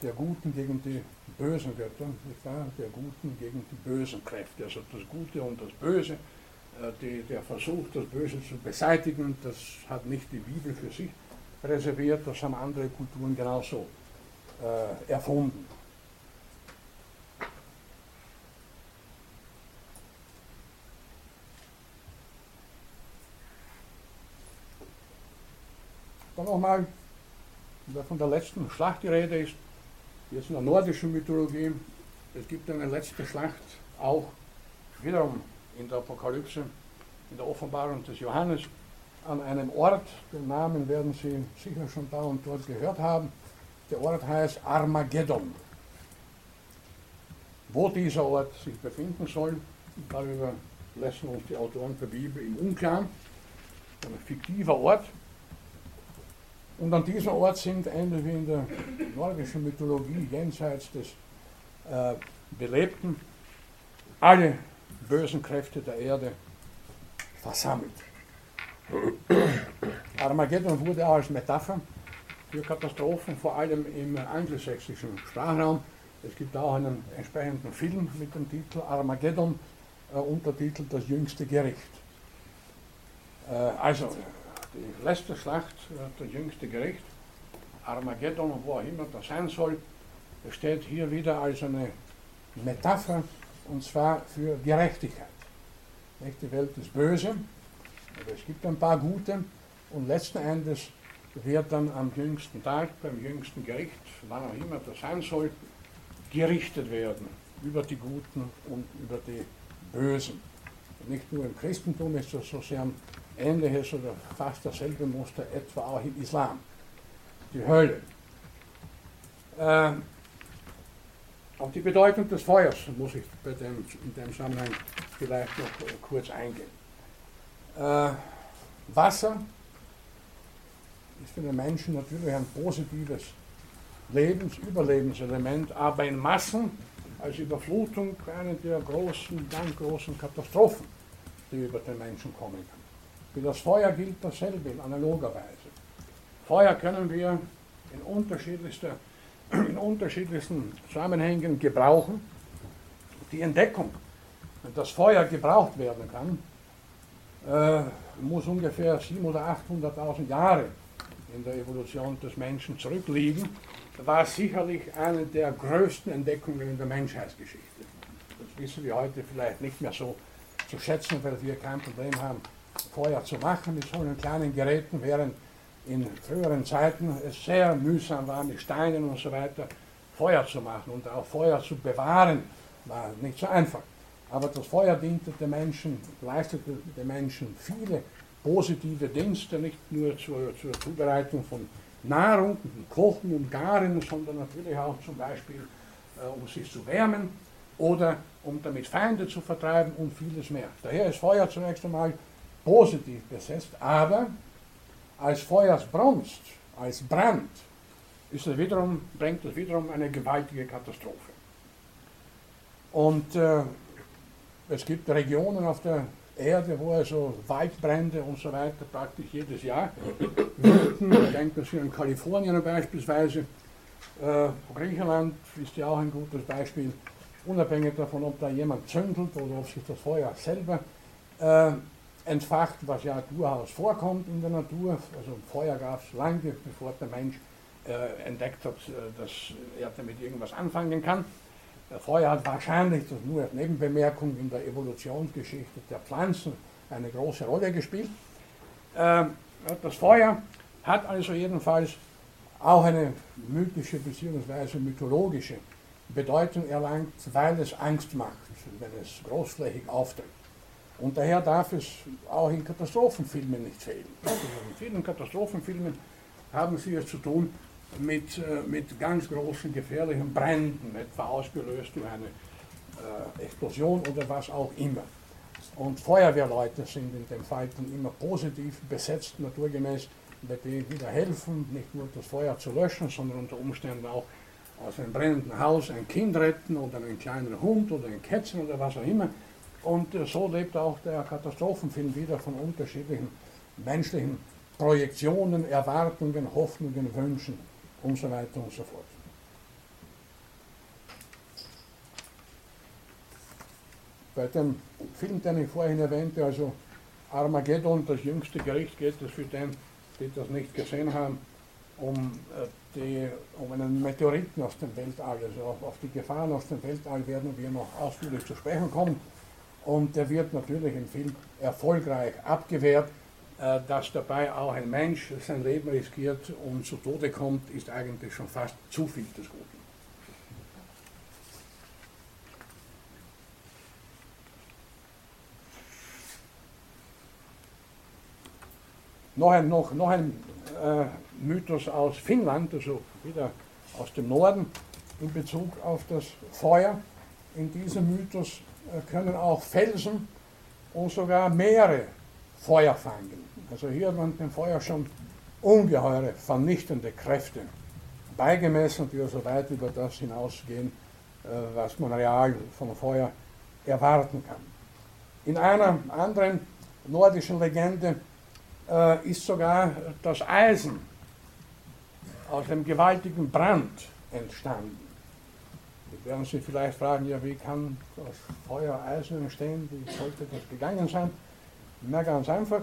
der Guten gegen die bösen Götter, nicht wahr? der Guten gegen die bösen Kräfte. Also das Gute und das Böse, äh, die, der Versuch, das Böse zu beseitigen, das hat nicht die Bibel für sich reserviert, das haben andere Kulturen genauso äh, erfunden. Dann nochmal, wenn von der letzten Schlacht die Rede ist, jetzt in der nordischen Mythologie, es gibt eine letzte Schlacht, auch wiederum in der Apokalypse, in der Offenbarung des Johannes, an einem Ort, den Namen werden Sie sicher schon da und dort gehört haben. Der Ort heißt Armageddon. Wo dieser Ort sich befinden soll, darüber lassen uns die Autoren der Bibel im Unklaren. Ein fiktiver Ort. Und an diesem Ort sind ähnlich wie in der nordischen Mythologie jenseits des äh, Belebten alle bösen Kräfte der Erde versammelt. Armageddon wurde auch als Metapher für Katastrophen, vor allem im angelsächsischen Sprachraum. Es gibt auch einen entsprechenden Film mit dem Titel Armageddon, äh, Untertitel Das jüngste Gericht. Äh, also, die letzte Schlacht, äh, das jüngste Gericht, Armageddon, wo auch immer das sein soll, steht hier wieder als eine Metapher, und zwar für Gerechtigkeit. Nicht die Welt ist böse, aber es gibt ein paar gute und letzten Endes wird dann am jüngsten Tag, beim jüngsten Gericht, wann auch immer das sein soll, gerichtet werden über die Guten und über die Bösen. Nicht nur im Christentum ist das so sehr ein ähnliches oder fast dasselbe Muster, etwa auch im Islam. Die Hölle. Äh, auf die Bedeutung des Feuers muss ich bei dem, in dem Zusammenhang vielleicht noch kurz eingehen. Äh, Wasser ist für den Menschen natürlich ein positives Lebens-, Überlebenselement, aber in Massen als Überflutung eine der großen, ganz großen Katastrophen, die über den Menschen kommen kann. Für das Feuer gilt dasselbe in analoger Weise. Feuer können wir in, unterschiedlichster, in unterschiedlichsten Zusammenhängen gebrauchen. Die Entdeckung, dass Feuer gebraucht werden kann, äh, muss ungefähr 700.000 oder 800.000 Jahre in der Evolution des Menschen zurückliegen, war sicherlich eine der größten Entdeckungen in der Menschheitsgeschichte. Das wissen wir heute vielleicht nicht mehr so zu schätzen, weil wir kein Problem haben, Feuer zu machen mit solchen kleinen Geräten, während in früheren Zeiten es sehr mühsam war, mit Steinen und so weiter Feuer zu machen und auch Feuer zu bewahren, war nicht so einfach. Aber das Feuer diente den Menschen, leistete den Menschen viele positive Dienste, nicht nur zur, zur Zubereitung von Nahrung, Kochen und Garen, sondern natürlich auch zum Beispiel, äh, um sich zu wärmen oder um damit Feinde zu vertreiben und vieles mehr. Daher ist Feuer zunächst einmal positiv besetzt, aber als Feuersbrunst, als Brand, ist es wiederum, bringt es wiederum eine gewaltige Katastrophe. Und äh, es gibt Regionen auf der Erde, wo also Waldbrände und so weiter praktisch jedes Jahr wüten. Denken Sie an Kalifornien beispielsweise. Äh, Griechenland ist ja auch ein gutes Beispiel, unabhängig davon, ob da jemand zündelt oder ob sich das Feuer selber äh, entfacht, was ja durchaus vorkommt in der Natur. Also Feuer gab es lange, bevor der Mensch äh, entdeckt hat, äh, dass er damit irgendwas anfangen kann. Feuer hat wahrscheinlich, das nur als Nebenbemerkung, in der Evolutionsgeschichte der Pflanzen eine große Rolle gespielt. Ähm, das Feuer hat also jedenfalls auch eine mythische bzw. mythologische Bedeutung erlangt, weil es Angst macht, wenn es großflächig auftritt. Und daher darf es auch in Katastrophenfilmen nicht fehlen. In vielen Katastrophenfilmen haben sie es zu tun mit, äh, mit ganz großen gefährlichen Bränden, etwa ausgelöst durch eine äh, Explosion oder was auch immer. Und Feuerwehrleute sind in den Falten immer positiv besetzt, naturgemäß, bei denen wieder helfen, nicht nur das Feuer zu löschen, sondern unter Umständen auch aus einem brennenden Haus ein Kind retten oder einen kleinen Hund oder ein Kätzchen oder was auch immer. Und äh, so lebt auch der Katastrophenfilm wieder von unterschiedlichen menschlichen Projektionen, Erwartungen, Hoffnungen, Wünschen und so weiter und so fort. Bei dem Film, den ich vorhin erwähnte, also Armageddon, das jüngste Gericht, geht es für den, die das nicht gesehen haben, um, äh, die, um einen Meteoriten aus dem Weltall. Also auf die Gefahren aus dem Weltall werden wir noch ausführlich zu sprechen kommen. Und der wird natürlich im Film erfolgreich abgewehrt. Äh, dass dabei auch ein Mensch sein Leben riskiert und zu Tode kommt, ist eigentlich schon fast zu viel des Guten. Noch ein, noch, noch ein äh, Mythos aus Finnland, also wieder aus dem Norden, in Bezug auf das Feuer. In diesem Mythos äh, können auch Felsen und sogar Meere Feuer fangen. Also hier hat man dem Feuer schon ungeheure vernichtende Kräfte beigemessen, die also weit über das hinausgehen, äh, was man real vom Feuer erwarten kann. In einer anderen nordischen Legende äh, ist sogar das Eisen aus einem gewaltigen Brand entstanden. Jetzt werden Sie vielleicht fragen, ja, wie kann das Feuer Eisen entstehen? Wie sollte das gegangen sein? Na, ganz einfach.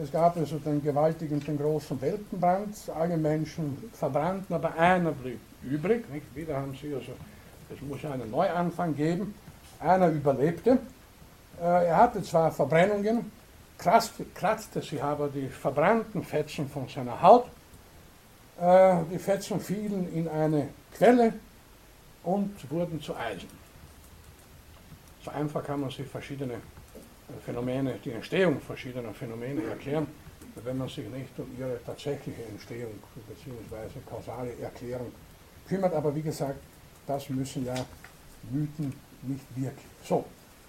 Es gab also den gewaltigen, den großen Weltenbrand. Alle Menschen verbrannten, aber einer blieb übrig. Nicht? Wieder haben sie also, es muss einen Neuanfang geben. Einer überlebte. Äh, er hatte zwar Verbrennungen, kratzte, kratzte sich aber die verbrannten Fetzen von seiner Haut. Äh, die Fetzen fielen in eine Quelle und wurden zu Eisen. So einfach kann man sich verschiedene Phänomene, die Entstehung verschiedener Phänomene erklären, wenn man sich nicht um ihre tatsächliche Entstehung bzw. kausale Erklärung kümmert. Aber wie gesagt, das müssen ja Mythen nicht wirken. So,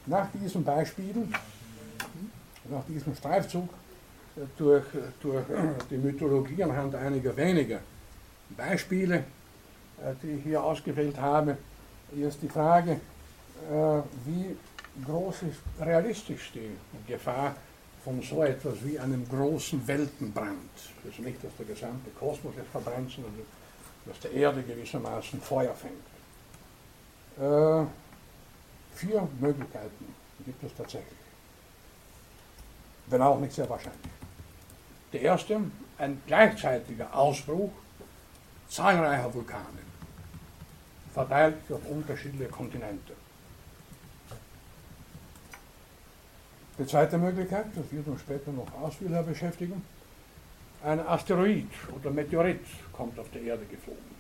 nach diesen Beispielen, nach diesem Streifzug durch, durch die Mythologie anhand einiger weniger Beispiele, äh, die ich hier ausgewählt habe, ist die Frage, äh, wie groß ist realistisch die Gefahr von so etwas wie einem großen Weltenbrand. Also nicht, dass der gesamte Kosmos jetzt verbrennt, sondern dass der Erde gewissermaßen Feuer fängt. Äh, vier Möglichkeiten gibt es tatsächlich. Wenn auch nicht sehr wahrscheinlich. Die erste, ein gleichzeitiger Ausbruch zahlreicher Vulkane, verteilt auf unterschiedliche Kontinente. Die zweite Möglichkeit, das wird uns später noch ausführlicher beschäftigen, ein Asteroid oder Meteorit kommt auf die Erde geflogen.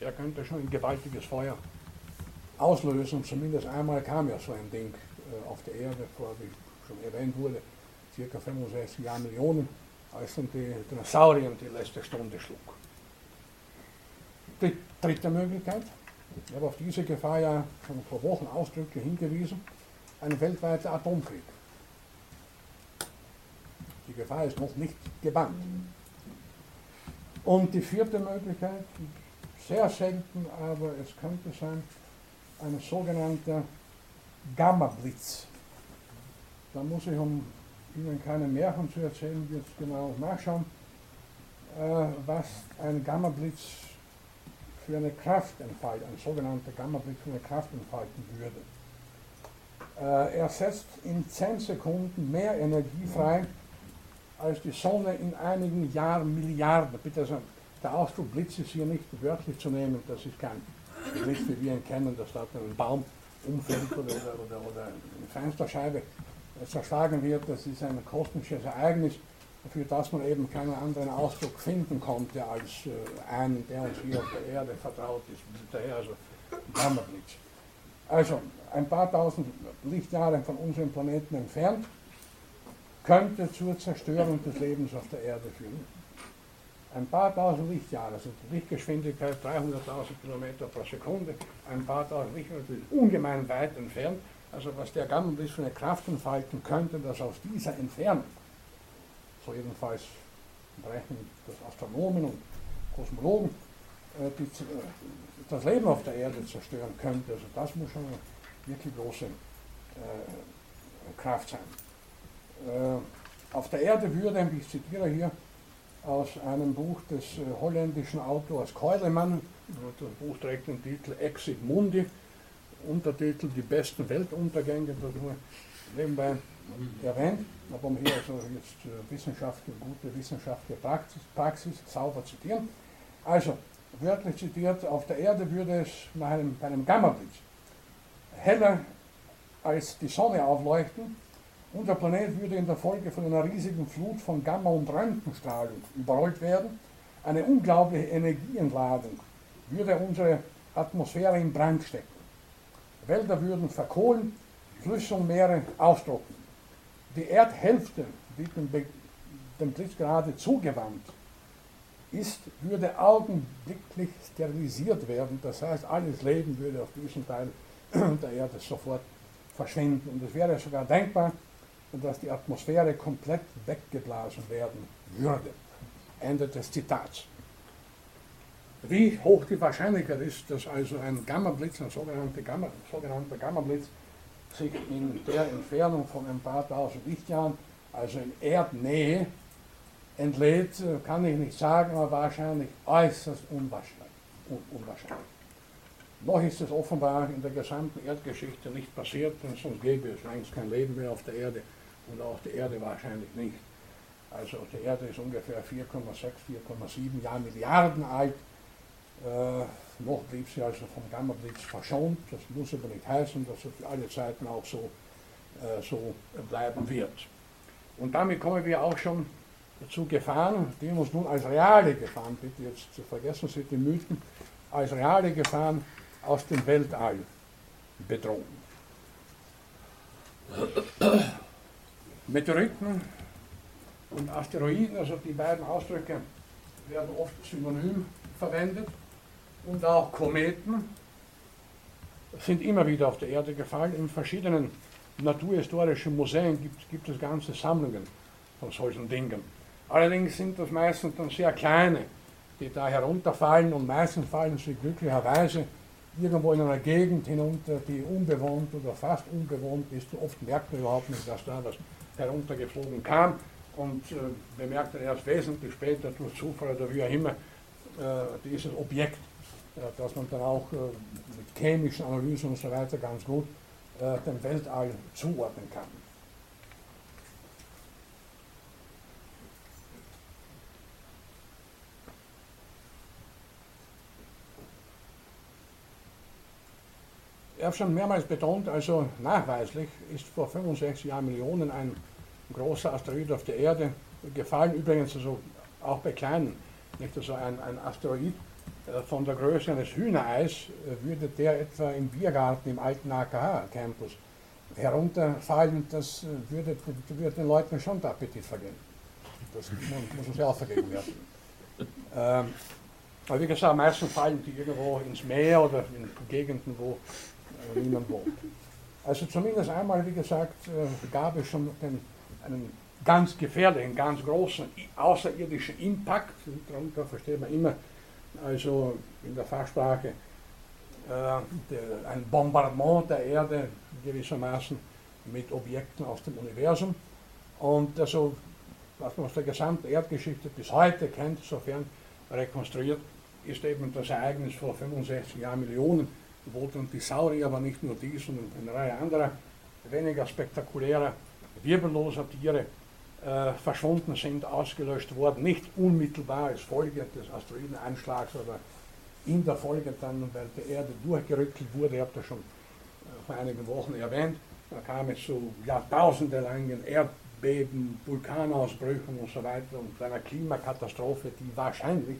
Der könnte schon ein gewaltiges Feuer auslösen. Zumindest einmal kam ja so ein Ding äh, auf der Erde vor, wie schon erwähnt wurde, circa 65 Jahrmillionen, als dann die Dinosaurier die letzte Stunde schlug. Die dritte Möglichkeit, ich habe auf diese Gefahr ja schon vor Wochen ausdrücklich hingewiesen, ein weltweiter Atomkrieg. Die Gefahr ist noch nicht gebannt. Und die vierte Möglichkeit, sehr selten, aber es könnte sein, ein sogenannter Gamma-Blitz. da muss ich, um Ihnen keine Märchen zu erzählen, jetzt genau nachschauen, äh, was ein Gammablitz für eine Kraft entfalten, ein sogenannter Gammablitz für eine Kraft entfalten würde. Äh, er setzt in 10 Sekunden mehr Energie frei als die Sonne in einigen Jahren Milliarden. Bitte, also der Ausdruck Blitz ist hier nicht wörtlich zu nehmen, das ist kein Blitz, wie wir ihn kennen, dass da ein Baum umfällt oder, oder, oder, oder eine Fensterscheibe zerschlagen wird. Das ist ein kosmisches Ereignis, für das man eben keinen anderen Ausdruck finden konnte als äh, einen, der uns hier auf der Erde vertraut ist, daher also Gammablitz. Also ein paar tausend Lichtjahre von unserem Planeten entfernt, könnte zur Zerstörung des Lebens auf der Erde führen. Ein paar tausend Lichtjahre, also die Lichtgeschwindigkeit 300.000 Kilometer pro Sekunde, ein paar tausend Lichtjahre, das ungemein weit entfernt. Also was der Gammablitz für eine Kraft entfalten könnte, dass aus dieser Entfernung, so jedenfalls berechnen das Astronomen und Kosmologen, äh, die, äh, das Leben auf der Erde zerstören könnte. Also das muss schon eine wirklich große äh, Kraft sein. Äh, auf der Erde würde, ich zitiere hier aus einem Buch des äh, holländischen Autors Keulemann, das Buch trägt den Titel Exit Mundi, Untertitel Die besten Weltuntergänge, das nur nebenbei erwähnt, aber um hier also jetzt äh, wissenschaftliche, gute wissenschaftliche Praxis, Praxis sauber zitieren. Also, wörtlich zitiert, auf der Erde würde es nach einem, bei einem Gammablitz heller als die Sonne aufleuchten unser Planet würde in der Folge von einer riesigen Flut von Gamma- und Röntgenstrahlung überrollt werden. Eine unglaubliche Energieentladung würde unsere Atmosphäre in Brand stecken. Wälder würden verkohlen, Flüsse und Meere austrocknen. Die Erdhälfte, die dem, dem Blitz gerade zugewandt ist, würde augenblicklich sterilisiert werden. Das heißt, alles Leben würde auf diesem Teil der Erde sofort verschwinden. Und es wäre sogar denkbar, dass die Atmosphäre komplett weggeblasen werden würde. Ende des Zitats. Wie hoch die Wahrscheinlichkeit ist, dass also ein Gammablitz, ein sogenannter, Gamma, sogenannter Gammablitz, sich in der Entfernung von ein paar tausend Lichtjahren, also in Erdnähe, entlädt, kann ich nicht sagen, aber wahrscheinlich äußerst unwahrscheinlich. unwahrscheinlich. Noch ist es offenbar in der gesamten Erdgeschichte nicht passiert, denn sonst gäbe es längst kein Leben mehr auf der Erde und auch die Erde wahrscheinlich nicht. Also die Erde ist ungefähr 4,6, 4,7 Jahre Milliarden alt. Äh, noch blieb sie also vom Gammablitz verschont. Das muss aber nicht heißen, dass es für alle Zeiten auch so, äh, so bleiben wird. Und damit kommen wir auch schon zu Gefahren, die uns nun als reale Gefahren, bitte jetzt vergessen Sie die Mythen, als reale Gefahren aus dem Weltall bedrohen. Meteoriten und Asteroiden, also die beiden Ausdrücke werden oft synonym verwendet und auch Kometen sind immer wieder auf der Erde gefallen. In verschiedenen naturhistorischen Museen gibt, gibt es ganze Sammlungen von solchen Dingen. Allerdings sind das meistens dann sehr kleine, die da herunterfallen und meistens fallen sie glücklicherweise irgendwo in einer Gegend hinunter, die unbewohnt oder fast unbewohnt ist. Oft merkt man überhaupt nicht, dass da was heruntergeflogen kam und äh, bemerkte erst wesentlich später durch Zufall oder wie auch immer äh, dieses Objekt, äh, das man dann auch äh, mit chemischen Analysen und so weiter ganz gut dem Weltall zuordnen kann. Ich habe schon mehrmals betont, also nachweislich ist vor 65 Jahren Millionen ein großer Asteroid auf der Erde gefallen, übrigens also auch bei kleinen, nicht also ein, ein Asteroid äh, von der Größe eines Hühnereis äh, würde der etwa im Biergarten im alten AKH-Campus herunterfallen, das äh, würde, würde, den Leuten schon der Appetit vergehen. Das muss uns ja auch vergeben werden. Ähm, aber wie gesagt, meistens fallen die irgendwo ins Meer oder in Gegenden, wo niemand wohnt. Also zumindest einmal, wie gesagt, gab es schon den einen ganz gefährlichen, ganz großen außerirdischen Impact. Darunter versteht man immer, also in der Fachsprache, äh, ein Bombardement der Erde gewissermaßen mit Objekten aus dem Universum. Und also, was man aus der gesamten Erdgeschichte bis heute kennt, sofern rekonstruiert, ist eben das Ereignis vor 65 Jahren Millionen, wo dann die Saurier, aber nicht nur die, sondern eine Reihe anderer weniger spektakulärer, wirbelloser Tiere äh, verschwunden sind, ausgelöscht worden, nicht unmittelbar als Folge des Asteroideneinschlags oder in der Folge dann, weil die Erde durchgerückelt wurde, ich habe das schon äh, vor einigen Wochen erwähnt, da kam es zu jahrtausendelangen Erdbeben, Vulkanausbrüchen und so weiter und einer Klimakatastrophe, die wahrscheinlich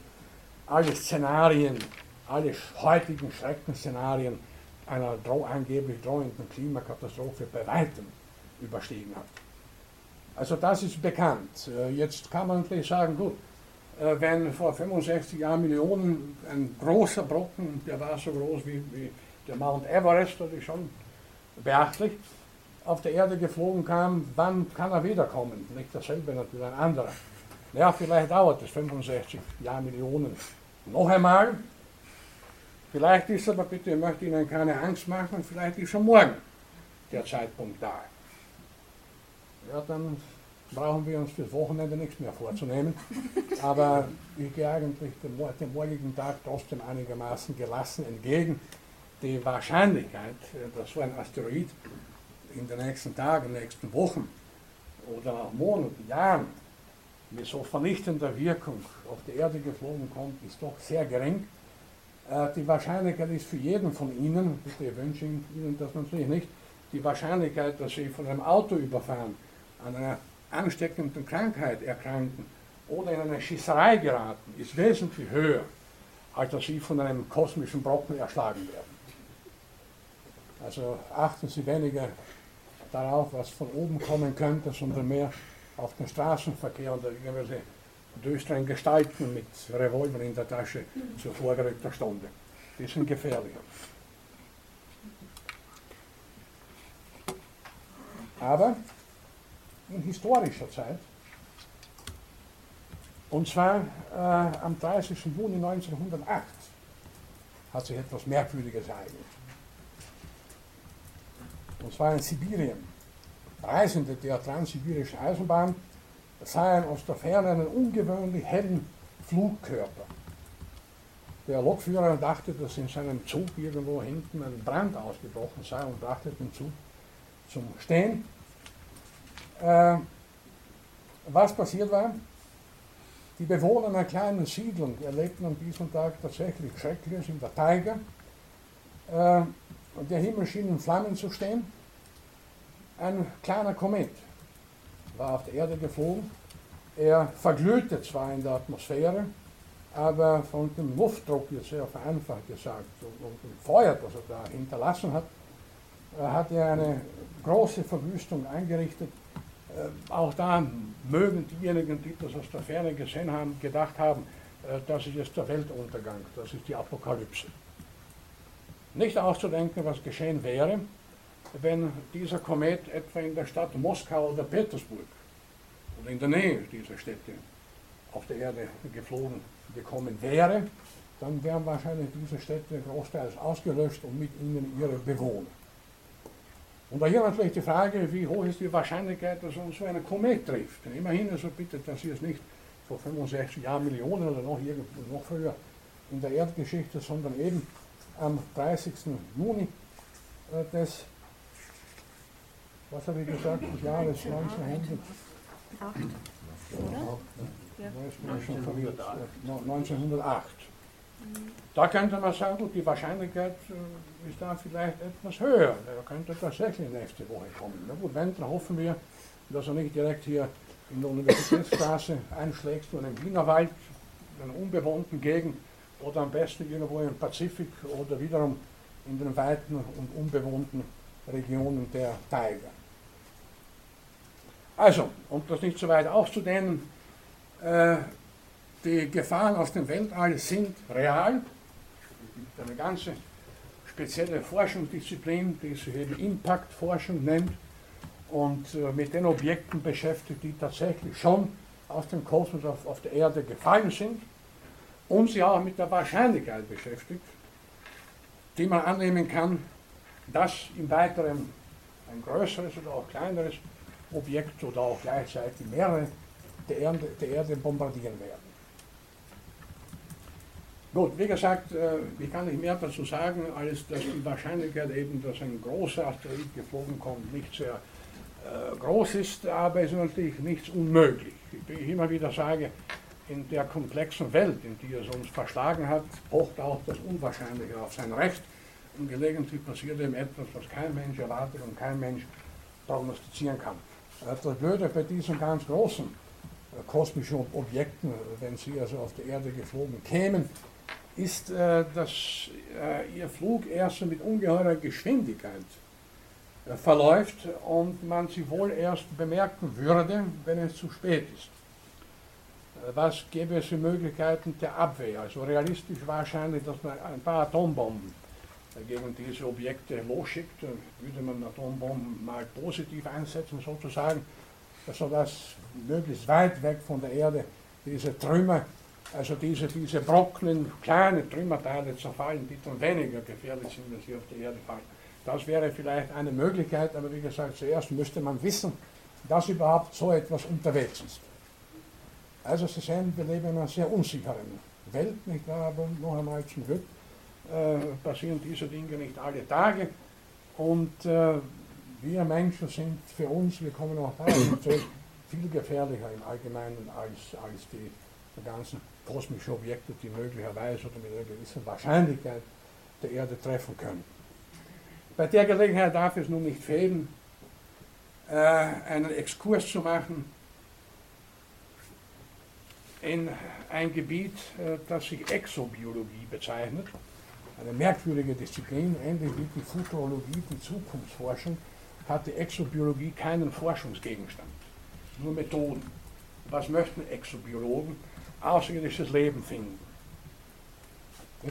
alle Szenarien, alle heutigen Schreckensszenarien einer dro angeblich drohenden Klimakatastrophe bei weitem überstiegen hat. Also das ist bekannt. Äh, jetzt kann man natürlich sagen, gut, äh, wenn vor 65 Jahren Millionen ein großer Brocken, der war so groß wie, wie der Mount Everest, das ist schon beachtlich, auf der Erde geflogen kam, wann kann er wiederkommen? Nicht dasselbe natürlich, ein anderer. Ja, vielleicht dauert es 65 Jahrmillionen noch einmal. Vielleicht ist aber, bitte, ich möchte Ihnen keine Angst machen, vielleicht ist schon morgen der Zeitpunkt da. Ja, dann brauchen wir uns fürs Wochenende nichts mehr vorzunehmen. Aber ich gehe eigentlich dem, dem morgigen Tag trotzdem einigermaßen gelassen entgegen. Die Wahrscheinlichkeit, dass so ein Asteroid in den nächsten Tagen, nächsten Wochen oder auch Monaten, Jahren mit so vernichtender Wirkung auf die Erde geflogen kommt, ist doch sehr gering. Äh, die Wahrscheinlichkeit ist für jeden von Ihnen, bitte wünsche Ihnen das natürlich nicht, die Wahrscheinlichkeit, dass Sie von einem Auto überfahren, an einer ansteckenden Krankheit erkranken oder in eine Schießerei geraten, ist wesentlich höher, als dass Sie von einem kosmischen Brocken erschlagen werden. Also achten Sie weniger darauf, was von oben kommen könnte, sondern mehr auf den Straßenverkehr oder irgendwelche düsteren Gestalten mit Revolver in der Tasche zu vorgerückter Stunde. Die sind gefährlicher. Aber in historischer Zeit, und zwar äh, am 30. Juni 1908, hat sich etwas Merkwürdiges ereignet. Und zwar in Sibirien. Reisende der transsibirischen Eisenbahn sahen aus der Ferne einen ungewöhnlich hellen Flugkörper. Der Lokführer dachte, dass in seinem Zug irgendwo hinten ein Brand ausgebrochen sei und brachte den Zug zum Stehen. Äh, was passiert war? Die Bewohner einer kleinen Siedlung erlebten an diesem Tag tatsächlich Schreckliches in der Taiga. Äh, der Himmel schien in Flammen zu stehen. Ein kleiner Komet war auf der Erde geflogen. Er verglühte zwar in der Atmosphäre, aber von dem Luftdruck, jetzt sehr vereinfacht gesagt, und dem Feuer, das er da hinterlassen hat, äh, hat er eine große Verwüstung eingerichtet. Äh, auch da mögen diejenigen, die das aus der Ferne gesehen haben, gedacht haben, äh, das ist jetzt der Weltuntergang, das ist die Apokalypse. Nicht auszudenken, was geschehen wäre, wenn dieser Komet etwa in der Stadt Moskau oder Petersburg oder in der Nähe dieser Städte auf der Erde geflogen gekommen wäre, dann wären wahrscheinlich diese Städte großteils ausgelöscht und mit ihnen ihre Bewohner. Und da hier natürlich die Frage, wie hoch ist die Wahrscheinlichkeit, dass uns so ein Komet trifft. Denn immerhin, also bitte, das hier ist nicht vor 65 Jahren Millionen oder noch, irgendwo, noch früher in der Erdgeschichte, sondern eben am 30. Juni äh, des was habe ich gesagt, des Jahres 1900. Oder? Ja. 1908. Da könnte man sagen, die Wahrscheinlichkeit äh, ist da vielleicht etwas höher. Er könnte tatsächlich nächste Woche kommen. Na gut, wenn, dann hoffen wir, dass er nicht direkt hier in der Universitätsstraße einschlägt, sondern im Wienerwald, in einer unbewohnten Gegend oder am besten irgendwo im Pazifik oder wiederum in den weiten und unbewohnten Regionen der Taiga. Also, um das nicht so weit auszudehnen, äh, die Gefahren aus dem Weltall sind real. Es gibt eine ganze spezielle Forschungsdisziplin, die sich eben Impact-Forschung nennt und äh, mit den Objekten beschäftigt, die tatsächlich schon aus dem Kosmos auf, auf der Erde gefallen sind und sie auch mit der Wahrscheinlichkeit beschäftigt, die man annehmen kann, dass im Weiteren ein größeres oder auch kleineres Objekt oder auch gleichzeitig mehrere der Erde, der Erde bombardieren werden. Gut, wie gesagt, äh, ich kann nicht mehr dazu sagen, als dass die Wahrscheinlichkeit eben, dass ein großer Asteroid geflogen kommt, nicht sehr äh, groß ist, aber es ist natürlich nichts unmöglich. Wie ich immer wieder sage, in der komplexen Welt, in die es uns verschlagen hat, pocht auch das Unwahrscheinliche auf sein Recht. Und gelegentlich passiert eben etwas, was kein Mensch erwartet und kein Mensch prognostizieren kann. Äh, das Blöde bei diesen ganz großen äh, kosmischen Objekten, wenn sie also auf der Erde geflogen kämen, ist, äh, dass ihr Flug erst mit ungeheurer Geschwindigkeit verläuft und man sie wohl erst bemerken würde, wenn es zu spät ist. Was gäbe es für Möglichkeiten der Abwehr? Also realistisch wahrscheinlich, dass man ein paar Atombomben gegen diese Objekte losschickt, würde man Atombomben mal positiv einsetzen, sozusagen, sodass möglichst weit weg von der Erde diese Trümmer, also diese, diese Brocken, kleine Trümmerteile zerfallen, die dann weniger gefährlich sind, wenn sie auf die Erde fallen. Das wäre vielleicht eine Möglichkeit, aber wie gesagt, zuerst müsste man wissen, dass überhaupt so etwas unterwegs ist. Also Sie sehen, wir leben in einer sehr unsicheren Welt, nicht wahr? Aber noch einmal zum Glück passieren diese Dinge nicht alle Tage. Und äh, wir Menschen sind für uns, wir kommen auch da zurück, viel gefährlicher im Allgemeinen als, als die, die ganzen kosmischen Objekte, die möglicherweise oder mit einer gewissen Wahrscheinlichkeit der Erde treffen können. Bei der Gelegenheit darf es nun nicht fehlen, äh, einen Exkurs zu machen in ein Gebiet, äh, das sich Exobiologie bezeichnet eine merkwürdige Disziplin, ähnlich wie die Futurologie, die Zukunftsforschung, hat die Exobiologie keinen Forschungsgegenstand, nur Methoden. Was möchten Exobiologen? Außerirdisches Leben finden.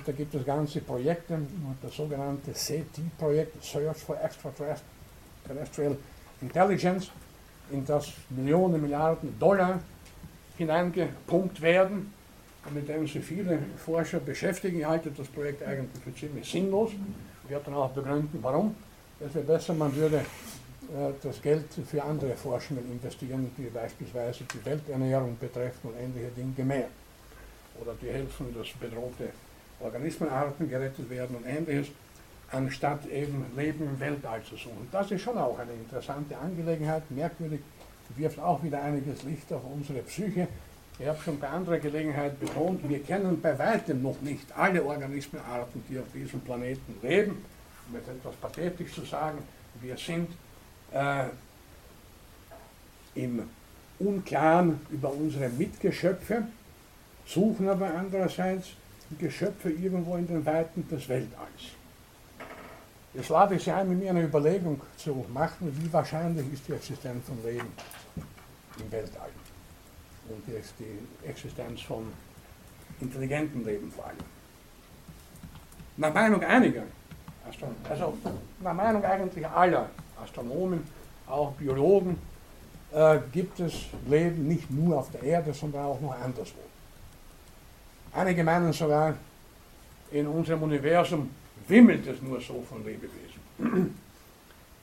Da gibt es ganze Projekte, das sogenannte SETI-Projekt, Search for Extraterrestrial Intelligence, in das Millionen, Milliarden Dollar hineingepumpt werden mit dem sich viele Forscher beschäftigen. Ich halte das Projekt eigentlich für ziemlich sinnlos. Ich werde dann auch begründen, warum. Es wäre besser, man würde äh, das Geld für andere Forschungen investieren, die beispielsweise die Welternährung betreffen und ähnliche Dinge mehr. Oder die helfen, dass bedrohte Organismenarten gerettet werden und ähnliches, anstatt eben Leben im Weltall zu suchen. Das ist schon auch eine interessante Angelegenheit, merkwürdig, wirft auch wieder einiges Licht auf unsere Psyche ich habe schon bei anderer Gelegenheit betont, wir kennen bei weitem noch nicht alle Organismenarten, die auf diesem Planeten leben. Um jetzt etwas pathetisch zu sagen, wir sind äh, im Unklaren über unsere Mitgeschöpfe, suchen aber andererseits Geschöpfe irgendwo in den Weiten des Weltalls. Jetzt lade ich Sie ein, mit mir eine Überlegung zu machen, wie wahrscheinlich ist die Existenz von Leben im Weltall und die Existenz von intelligentem Leben allem. Nach Meinung einiger, also nach Meinung eigentlich aller Astronomen, auch Biologen, äh, gibt es Leben nicht nur auf der Erde, sondern auch noch anderswo. Einige meinen sogar, in unserem Universum wimmelt es nur so von Lebewesen.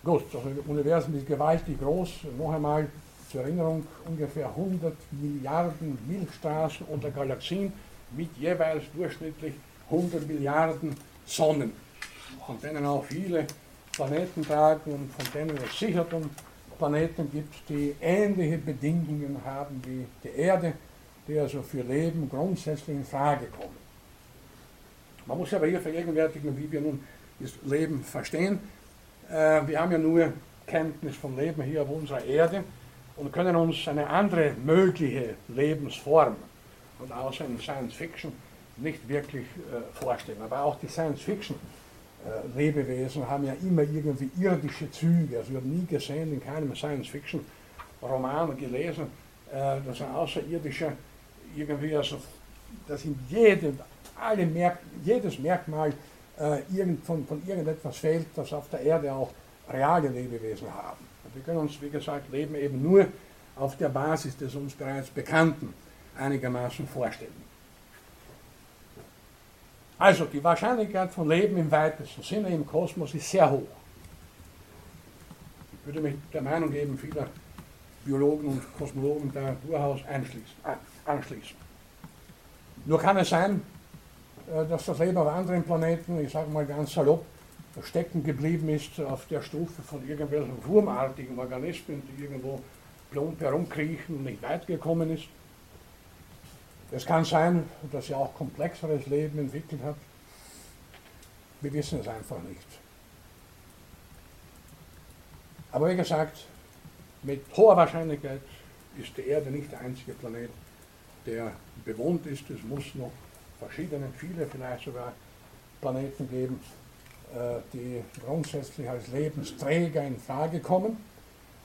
Gut, das Universum ist gewaltig groß. Noch einmal, zur Erinnerung ungefähr 100 Milliarden Milchstraßen oder Galaxien mit jeweils durchschnittlich 100 Milliarden Sonnen, von denen auch viele Planeten tragen und von denen es sicher Planeten gibt, die ähnliche Bedingungen haben wie die Erde, die also für Leben grundsätzlich in Frage kommen. Man muss aber hier vergegenwärtigen, wie wir nun das Leben verstehen. Äh, wir haben ja nur Kenntnis vom Leben hier auf unserer Erde und können uns eine andere mögliche Lebensform und außer in Science Fiction nicht wirklich äh, vorstellen. Aber auch die Science Fiction äh, Lebewesen haben ja immer irgendwie irdische Züge. Also ich habe nie gesehen, in keinem Science Fiction Roman gelesen, äh, dass ein Außerirdischer irgendwie, also dass in jedem, alle Merk jedes Merkmal äh, irgend, von, von irgendetwas fehlt, das auf der Erde auch reale Lebewesen haben. Wir können uns, wie gesagt, Leben eben nur auf der Basis des uns bereits Bekannten einigermaßen vorstellen. Also die Wahrscheinlichkeit von Leben im weitesten Sinne im Kosmos ist sehr hoch. würde mich der Meinung geben vieler Biologen und Kosmologen da durchaus anschließen. Nur kann es sein, äh, dass das Leben auf anderen Planeten, ich sage mal ganz salopp, stecken geblieben ist auf der Stufe von irgendwelchen wurmartigen Organismen, die irgendwo plump herumkriechen und nicht weit gekommen ist. Es kann sein, dass er auch komplexeres Leben entwickelt hat. Wir wissen es einfach nicht. Aber wie gesagt, mit hoher Wahrscheinlichkeit ist die Erde nicht der einzige Planet, der bewohnt ist. Es muss noch verschiedene, viele vielleicht sogar Planeten geben, die grundsätzlich als Lebensträger in Frage kommen.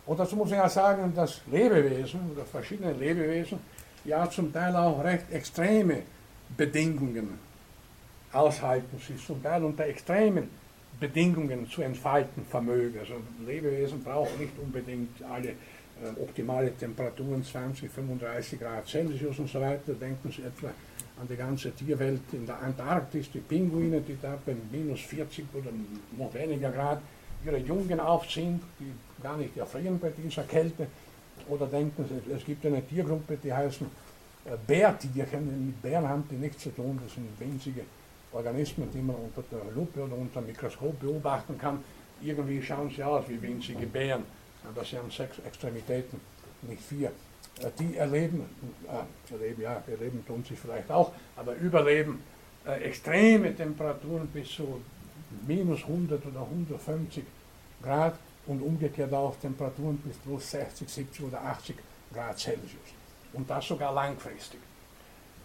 Und dazu muss ich ja sagen, dass Lebewesen oder verschiedene Lebewesen ja zum Teil auch recht extreme Bedingungen aushalten, sich zum Teil unter extremen Bedingungen zu entfalten vermögen. Also Lebewesen brauchen nicht unbedingt alle äh, optimale Temperaturen, 20, 35 Grad Celsius und so weiter. Denken Sie etwa an die ganze Tierwelt in der Antarktis, die Pinguine, die da bei minus 40 oder noch weniger Grad ihre Jungen aufziehen, die gar nicht erfrieren bei dieser Kälte. Oder denken Sie, es gibt eine Tiergruppe, die heißen äh, Bärtierchen, mit Bären haben die nichts zu tun, das sind winzige Organismen, die man unter der Lupe oder unter dem Mikroskop beobachten kann. Irgendwie schauen sie aus wie winzige Bären, aber sie haben sechs Extremitäten, nicht vier. Äh, die erleben, äh, erleben, ja, erleben tun sie vielleicht auch, aber überleben äh, extreme Temperaturen bis zu minus 100 oder 150 Grad und umgekehrt auch Temperaturen bis plus 60, 70 oder 80 Grad Celsius. Und das sogar langfristig.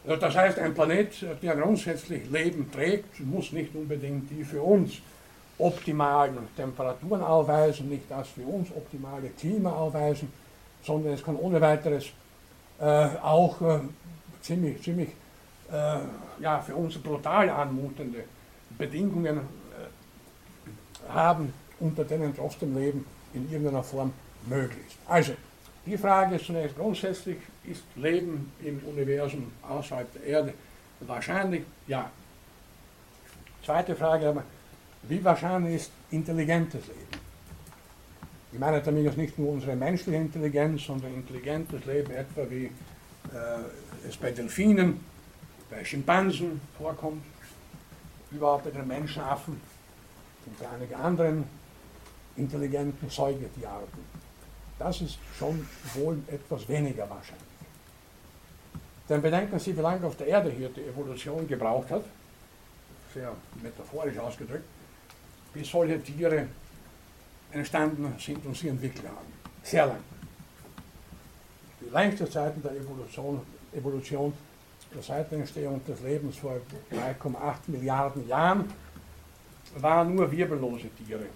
Also das heißt, ein Planet, der grundsätzlich Leben trägt, muss nicht unbedingt die für uns optimalen Temperaturen aufweisen, nicht das für uns optimale Klima aufweisen, sondern es kann ohne weiteres äh, auch äh, ziemlich, ziemlich äh, ja, für uns brutal anmutende Bedingungen äh, haben, unter denen trotzdem Leben in irgendeiner Form möglich ist. Also, die Frage ist zunächst grundsätzlich, ist Leben im Universum außerhalb der Erde wahrscheinlich? Ja. Zweite Frage aber, wie wahrscheinlich ist intelligentes Leben? Ich meine damit jetzt nicht nur unsere menschliche Intelligenz, sondern intelligentes Leben, etwa wie äh, es bei Delfinen, bei Schimpansen vorkommt, überhaupt bei den Menschenaffen und bei einigen anderen intelligenten Säugetierarten. Das ist schon wohl etwas weniger wahrscheinlich. Denn bedenken Sie, wie lange auf der Erde hier die Evolution gebraucht hat, sehr metaphorisch ausgedrückt, bis solche Tiere entstanden sind und sie entwickelt haben. Sehr lang. Die längste Zeit der Evolution, Evolution der Entstehung des Lebens vor 3,8 Milliarden Jahren waren nur wirbellose Tiere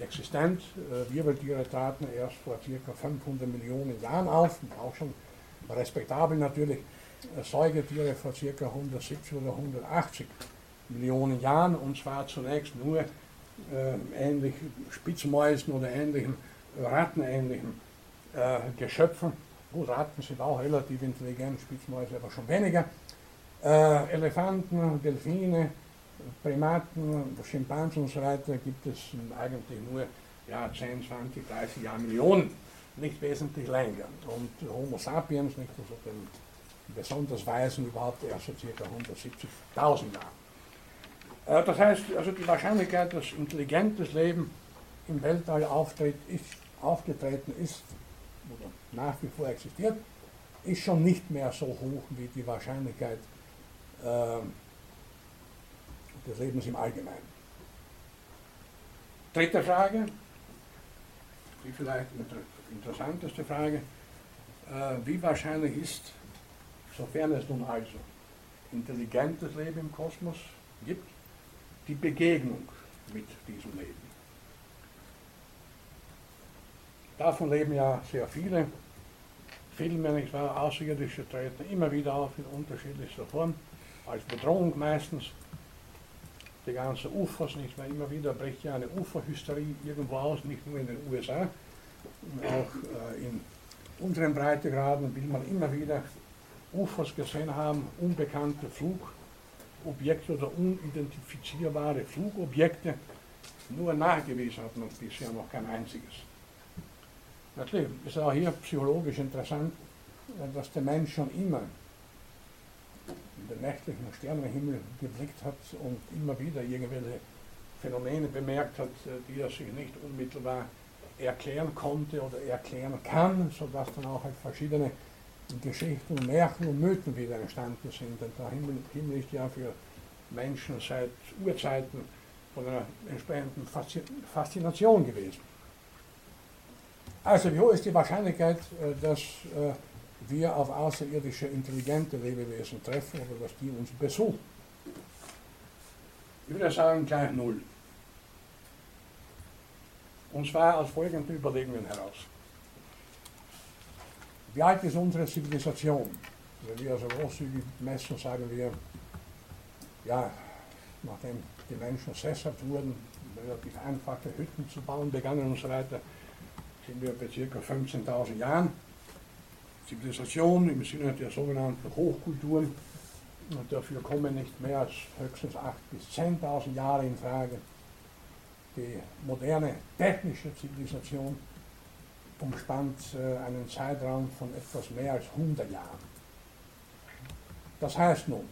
existent. Äh, Wirbeltiere traten erst vor ca. 500 Millionen Jahren auf, auch schon respektabel natürlich. Äh, Säugetiere vor ca. 170 oder 180 Millionen Jahren und zwar zunächst nur äh, ähnlich Spitzmäusen oder ähnlichen rattenähnlichen äh, Geschöpfen. Gut, Ratten sind auch relativ intelligent, Spitzmäuse aber schon weniger. Äh, Elefanten, Delfine, Primaten, Schimpansen und so weiter gibt es eigentlich nur ja, 10, 20, 30 Jahre Millionen, nicht wesentlich länger. Und Homo sapiens, nicht also den besonders Weisen, überhaupt erst so ca. 170.000 Jahre. Das heißt, also die Wahrscheinlichkeit, dass intelligentes Leben im Weltall auftritt, ist, aufgetreten ist oder nach wie vor existiert, ist schon nicht mehr so hoch wie die Wahrscheinlichkeit, äh, des Lebens im Allgemeinen. Dritte Frage, die vielleicht interessanteste Frage, äh, wie wahrscheinlich ist, sofern es nun also intelligentes Leben im Kosmos gibt, die Begegnung mit diesem Leben. Davon leben ja sehr viele Filme, nicht wahr? Außerirdische treten immer wieder auf in unterschiedlichster Form, als Bedrohung meistens die ganzen UFOs, nicht mehr immer wieder bricht ja eine UFO-Hysterie irgendwo aus, nicht nur in den USA, auch äh, in unseren Breitegraden will man immer wieder UFOs gesehen haben, unbekannte Flugobjekte oder unidentifizierbare Flugobjekte. Nur nachgewiesen hat man bisher noch kein einziges. Natürlich ist auch hier psychologisch interessant, dass der Mensch schon immer in den nächtlichen Sternenhimmel geblickt hat und immer wieder irgendwelche Phänomene bemerkt hat, die er sich nicht unmittelbar erklären konnte oder erklären kann, sodass dann auch halt verschiedene Geschichten, Märchen und Mythen wieder entstanden sind. Und der Himmel, Himmel ist ja für Menschen seit Urzeiten von einer entsprechenden Faszination gewesen. Also wie hoch ist die Wahrscheinlichkeit, äh, dass äh, wir auf außerirdische intelligente Lebewesen treffen oder dass die uns besuchen? Ich würde sagen gleich null. Und zwar aus folgenden Überlegungen heraus. Wie alt ist unsere Zivilisation? Wenn wir also großzügig messen, sagen wir, ja, nachdem die Menschen sesshaft wurden, relativ einfache Hütten zu bauen begannen und so weiter, sind wir bei ca. 15.000 Jahren. Zivilisation im Sinne der sogenannten Hochkulturen. Und dafür kommen nicht mehr als höchstens 8.000 bis 10.000 Jahre in Frage. Die moderne technische Zivilisation umspannt äh, einen Zeitraum von etwas mehr als 100 Jahren. Das heißt nun,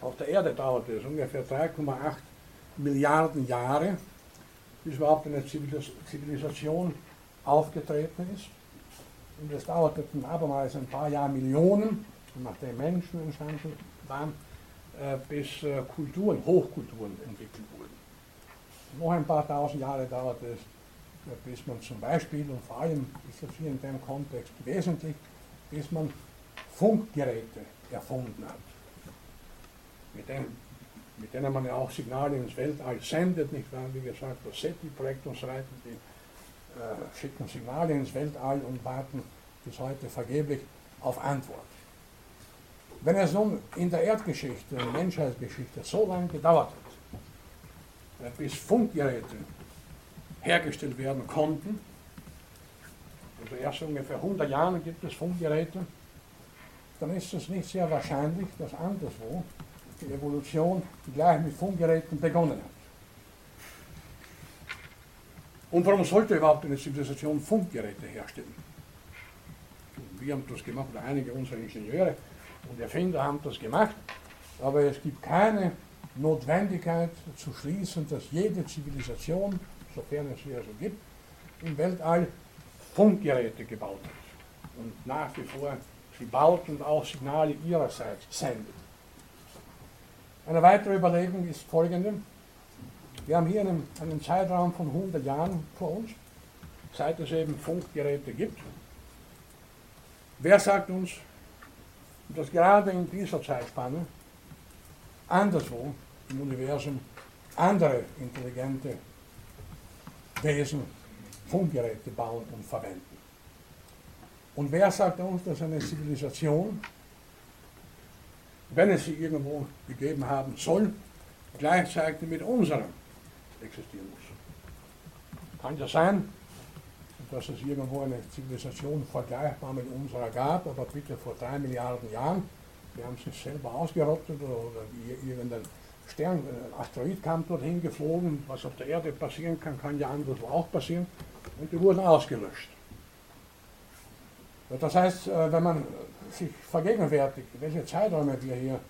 auf der Erde dauert es ungefähr 3,8 Milliarden Jahre, bis überhaupt eine Zivilisation aufgetreten ist. Und es dauerte dann abermals ein paar Jahrmillionen, nachdem Menschen entstanden waren, äh, bis äh, Kulturen, Hochkulturen entwickelt wurden. Noch ein paar tausend Jahre dauerte es, bis man zum Beispiel, und vor allem ist das hier in dem Kontext wesentlich, bis man Funkgeräte erfunden hat, mit denen mit denen man ja auch Signale ins Weltall sendet, nicht wahr? Wie gesagt, das SETI-Projekt und so weiter, die äh, schicken Signale ins Weltall und warten bis heute vergeblich auf Antwort. Wenn es nun in der Erdgeschichte, in der Menschheitsgeschichte so lange gedauert hat, äh, bis Funkgeräte hergestellt werden konnten, also erst ungefähr 100 Jahre gibt es Funkgeräte, dann ist es nicht sehr wahrscheinlich, dass anderswo die Evolution gleich mit Funkgeräten begonnen hat. Und warum sollte überhaupt eine Zivilisation Funkgeräte herstellen? Wir haben das gemacht, oder einige unserer Ingenieure und Erfinder haben das gemacht, aber es gibt keine Notwendigkeit zu schließen, dass jede Zivilisation, sofern es sie also gibt, im Weltall Funkgeräte gebaut hat und nach wie vor sie baut und auch Signale ihrerseits sendet. Eine weitere Überlegung ist folgende. Wir haben hier einen, einen Zeitraum von 100 Jahren vor uns, seit es eben Funkgeräte gibt. Wer sagt uns, dass gerade in dieser Zeitspanne anderswo im Universum andere intelligente Wesen Funkgeräte bauen und verwenden? Und wer sagt uns, dass eine Zivilisation wenn es sie irgendwo gegeben haben soll, gleichzeitig mit unserem existieren muss. Kann ja sein, dass es irgendwo eine Zivilisation vergleichbar mit unserer gab, aber bitte vor drei Milliarden Jahren. Wir haben sich selber ausgerottet oder, oder irgendein Stern, ein Asteroid kam dorthin geflogen. Was auf der Erde passieren kann, kann ja anderswo auch passieren. Und die wurden ausgelöscht. Das heißt, äh, wenn man sich vergegenwärtigt, welche Zeiträume wir hier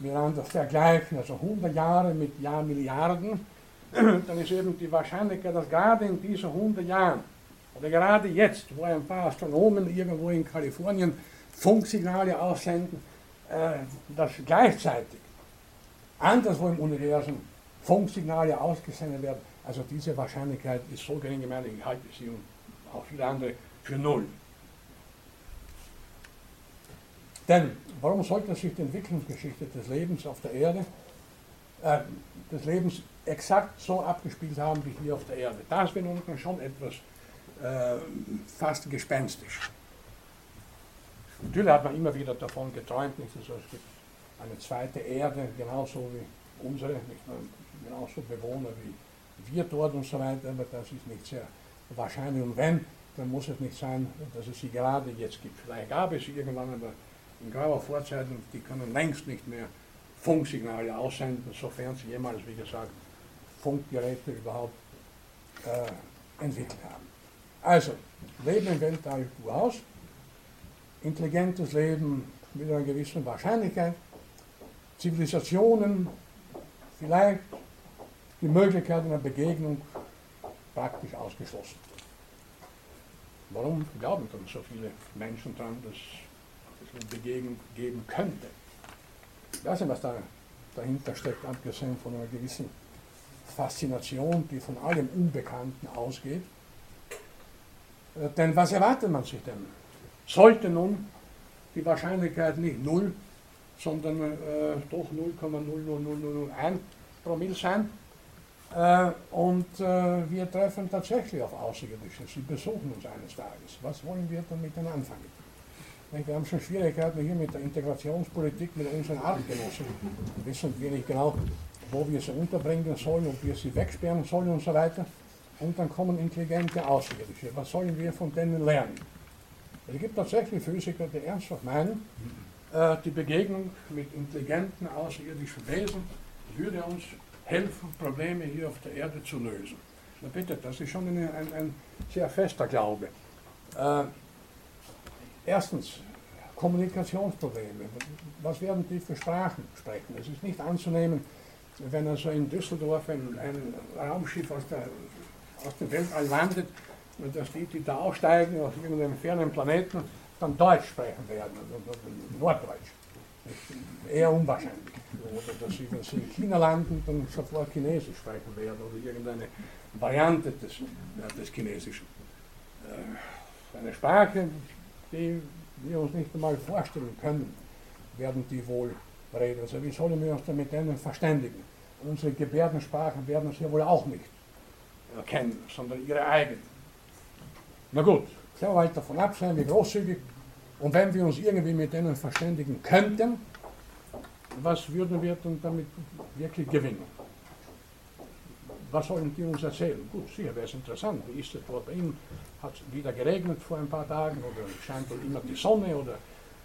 miteinander vergleichen, also 100 Jahre mit Jahrmilliarden, dann ist eben die Wahrscheinlichkeit, dass gerade in diesen 100 Jahren, oder gerade jetzt, wo ein paar Astronomen irgendwo in Kalifornien Funksignale aussenden, äh, dass gleichzeitig anderswo im Universum Funksignale ausgesendet werden, also diese Wahrscheinlichkeit ist so gering, ich halte sie und auch viele andere für null. Denn warum sollte sich die Entwicklungsgeschichte des Lebens auf der Erde, äh, des Lebens exakt so abgespielt haben wie hier auf der Erde? Da ist nun schon etwas äh, fast gespenstisch. Natürlich hat man immer wieder davon geträumt, nicht? Also es gibt eine zweite Erde, genauso wie unsere, nicht? genauso Bewohner wie wir dort und so weiter, aber das ist nicht sehr wahrscheinlich. Und wenn, dann muss es nicht sein, dass es sie gerade jetzt gibt. Vielleicht gab es sie irgendwann, aber in grauer Vorzeit und die können längst nicht mehr Funksignale aussenden, sofern sie jemals, wie gesagt, Funkgeräte überhaupt äh, entwickelt haben. Also, Leben im Weltall aus, intelligentes Leben mit einer gewissen Wahrscheinlichkeit, Zivilisationen vielleicht, die Möglichkeit einer Begegnung praktisch ausgeschlossen. Warum glauben dann so viele Menschen daran, dass es eine Begegnung geben könnte? Ich weiß nicht, was da dahinter steckt, abgesehen von einer gewissen Faszination, die von allem Unbekannten ausgeht. Äh, denn was erwartet man sich denn? Sollte nun die Wahrscheinlichkeit nicht null, sondern äh, doch 0,00001 Promille sein, äh, und äh, wir treffen tatsächlich auf Außerirdische. Sie besuchen uns eines Tages. Was wollen wir dann mit denen anfangen? Wir haben schon Schwierigkeiten hier mit der Integrationspolitik mit unseren Artgenossen. Wir wissen wir nicht genau, wo wir sie unterbringen sollen, ob wir sie wegsperren sollen und so weiter. Und dann kommen intelligente Außerirdische. Was sollen wir von denen lernen? Es gibt tatsächlich Physiker, die ernsthaft meinen, die Begegnung mit intelligenten außerirdischen Wesen würde uns helfen, Probleme hier auf der Erde zu lösen. Na bitte, das ist schon eine, ein, ein, sehr fester Glaube. Äh, erstens, Kommunikationsprobleme. Was werden die für Sprachen sprechen? Es ist nicht anzunehmen, wenn also in Düsseldorf ein, ein Raumschiff aus, der, aus dem Weltall landet, dass die, die da aussteigen aus irgendeinem fernen Planeten, dann Deutsch sprechen werden, also Norddeutsch. Eher unwahrscheinlich oder dass sie, wenn sie in China landen, dann sofort Chinesisch sprechen werden oder irgendeine Variante des, des Chinesischen. Äh, eine Sprache, die wir uns nicht einmal vorstellen können, werden die wohl reden. Also wie sollen wir uns dann mit denen verständigen? Unsere Gebärdensprachen werden sie ja wohl auch nicht erkennen, sondern ihre eigenen. Na gut, sehr weit davon ab sein, wie großzügig. Und wenn wir uns irgendwie mit denen verständigen könnten, was würden wir dann damit wirklich gewinnen? Was sollen die uns erzählen? Gut, sicher wäre es interessant. Wie ist es dort bei Ihnen? Hat es wieder geregnet vor ein paar Tagen oder scheint dort immer die Sonne oder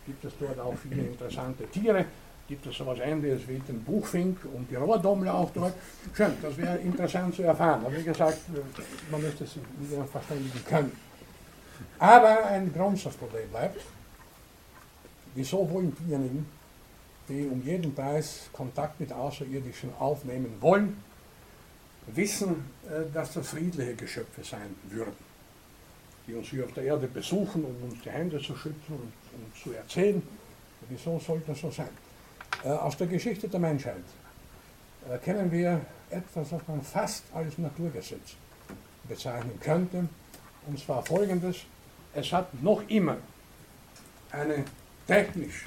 gibt es dort auch viele interessante Tiere? Gibt es sowas ähnliches wie den Buchfink und die Rohrdommel auch dort? Schön, das wäre interessant zu erfahren. Aber wie gesagt, man müsste sich ihnen verständigen können. Aber ein Grundsatzproblem bleibt. Wieso wollen diejenigen, die um jeden Preis Kontakt mit Außerirdischen aufnehmen wollen, wissen, äh, dass das friedliche Geschöpfe sein würden, die uns hier auf der Erde besuchen, um uns die Hände zu schützen und um zu erzählen. Wieso sollte das so sein? Äh, aus der Geschichte der Menschheit äh, kennen wir etwas, was man fast als Naturgesetz bezeichnen könnte, und zwar folgendes. Es hat noch immer eine technisch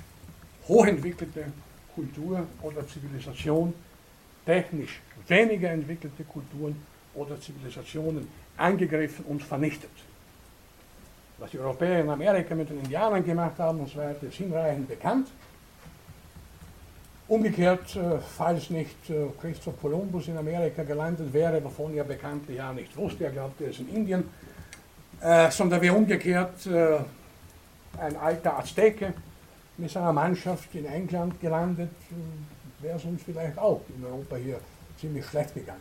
hochentwickelte Kultur oder Zivilisation technisch weniger entwickelte Kulturen oder Zivilisationen angegriffen und vernichtet. Was die Europäer in Amerika mit den Indianern gemacht haben und so weiter, ist hinreichend bekannt. Umgekehrt, äh, falls nicht äh, Christoph Kolumbus in Amerika gelandet wäre, wovon er bekanntlich ja nicht wusste, er glaubte, er ist in Indien, äh, sondern wäre umgekehrt äh, ein alter Azteke, mit seiner Mannschaft in England gelandet, wäre es uns vielleicht auch in Europa hier ziemlich schlecht gegangen.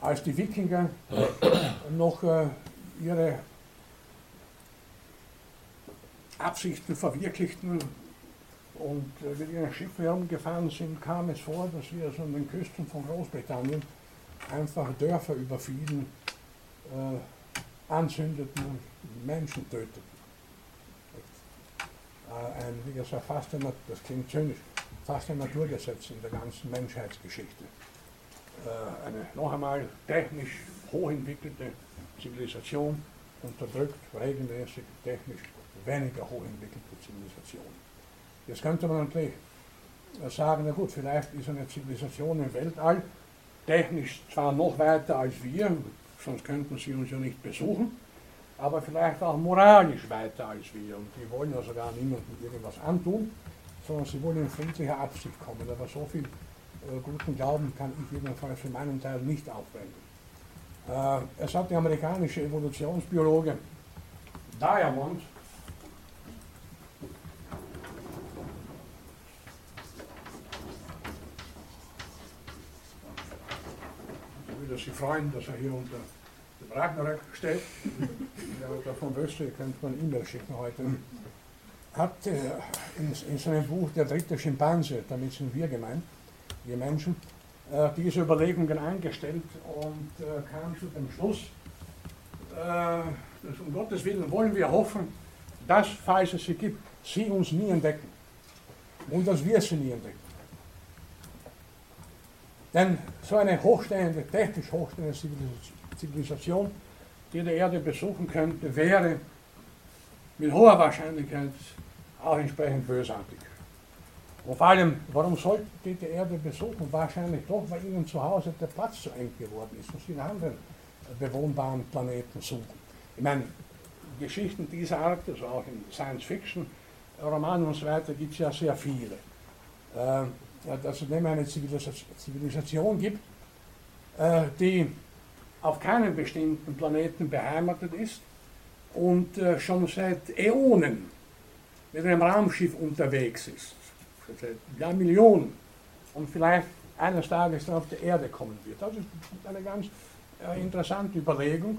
Als die Wikinger noch äh, ihre Absichten verwirklichten und äh, mit ihren Schiffen herumgefahren sind, kam es vor, dass wir also an den Küsten von Großbritannien einfach Dörfer überfielen, äh, anzündeten und Menschen töteten. Ein, wie gesagt, fast ein, das klingt zynisch, fast ein Naturgesetz in der ganzen Menschheitsgeschichte. Eine noch einmal technisch hochentwickelte Zivilisation unterdrückt regelmäßig technisch weniger hochentwickelte Zivilisation. Jetzt könnte man natürlich sagen, na gut, vielleicht ist eine Zivilisation im Weltall technisch zwar noch weiter als wir, sonst könnten sie uns ja nicht besuchen, aber vielleicht auch moralisch weiter als wir. Und die wollen also gar niemandem irgendwas antun, sondern sie wollen in friedlicher Absicht kommen. Aber so viel äh, guten Glauben kann ich jedenfalls für meinen Teil nicht aufwenden. Äh, es hat der amerikanische Evolutionsbiologe Diamond würde sich freuen, dass er hier unter den Ragnarök steht, wer davon wüsste, ihr könnt man E-Mail schicken heute, hat in, in, seinem Buch Der dritte Schimpanse, damit sind wir gemeint, wir Menschen, äh, diese Überlegungen eingestellt und äh, kam zu dem Schluss, dass um Gottes Willen wollen wir hoffen, dass, falls es sie gibt, sie uns nie entdecken und dass wir sie nie entdecken. Denn so eine hochstehende, technisch hochstehende Zivilisation, die die Erde besuchen könnte, wäre mit hoher Wahrscheinlichkeit auch entsprechend bösartig. Und vor allem, warum sollten die die Erde besuchen? Wahrscheinlich doch, weil ihnen zu Hause der Platz zu eng geworden ist und sie einen anderen bewohnbaren Planeten suchen. Ich meine, Geschichten dieser Art, also auch in Science-Fiction, Romanen und so weiter, gibt es ja sehr viele. Äh, dass es eine Zivilisation gibt, äh, die auf keinem bestimmten Planeten beheimatet ist und äh, schon seit Äonen mit einem Raumschiff unterwegs ist. Seit Jahrmillionen. Und vielleicht eines Tages dann auf die Erde kommen wird. Das ist eine ganz äh, interessante Überlegung,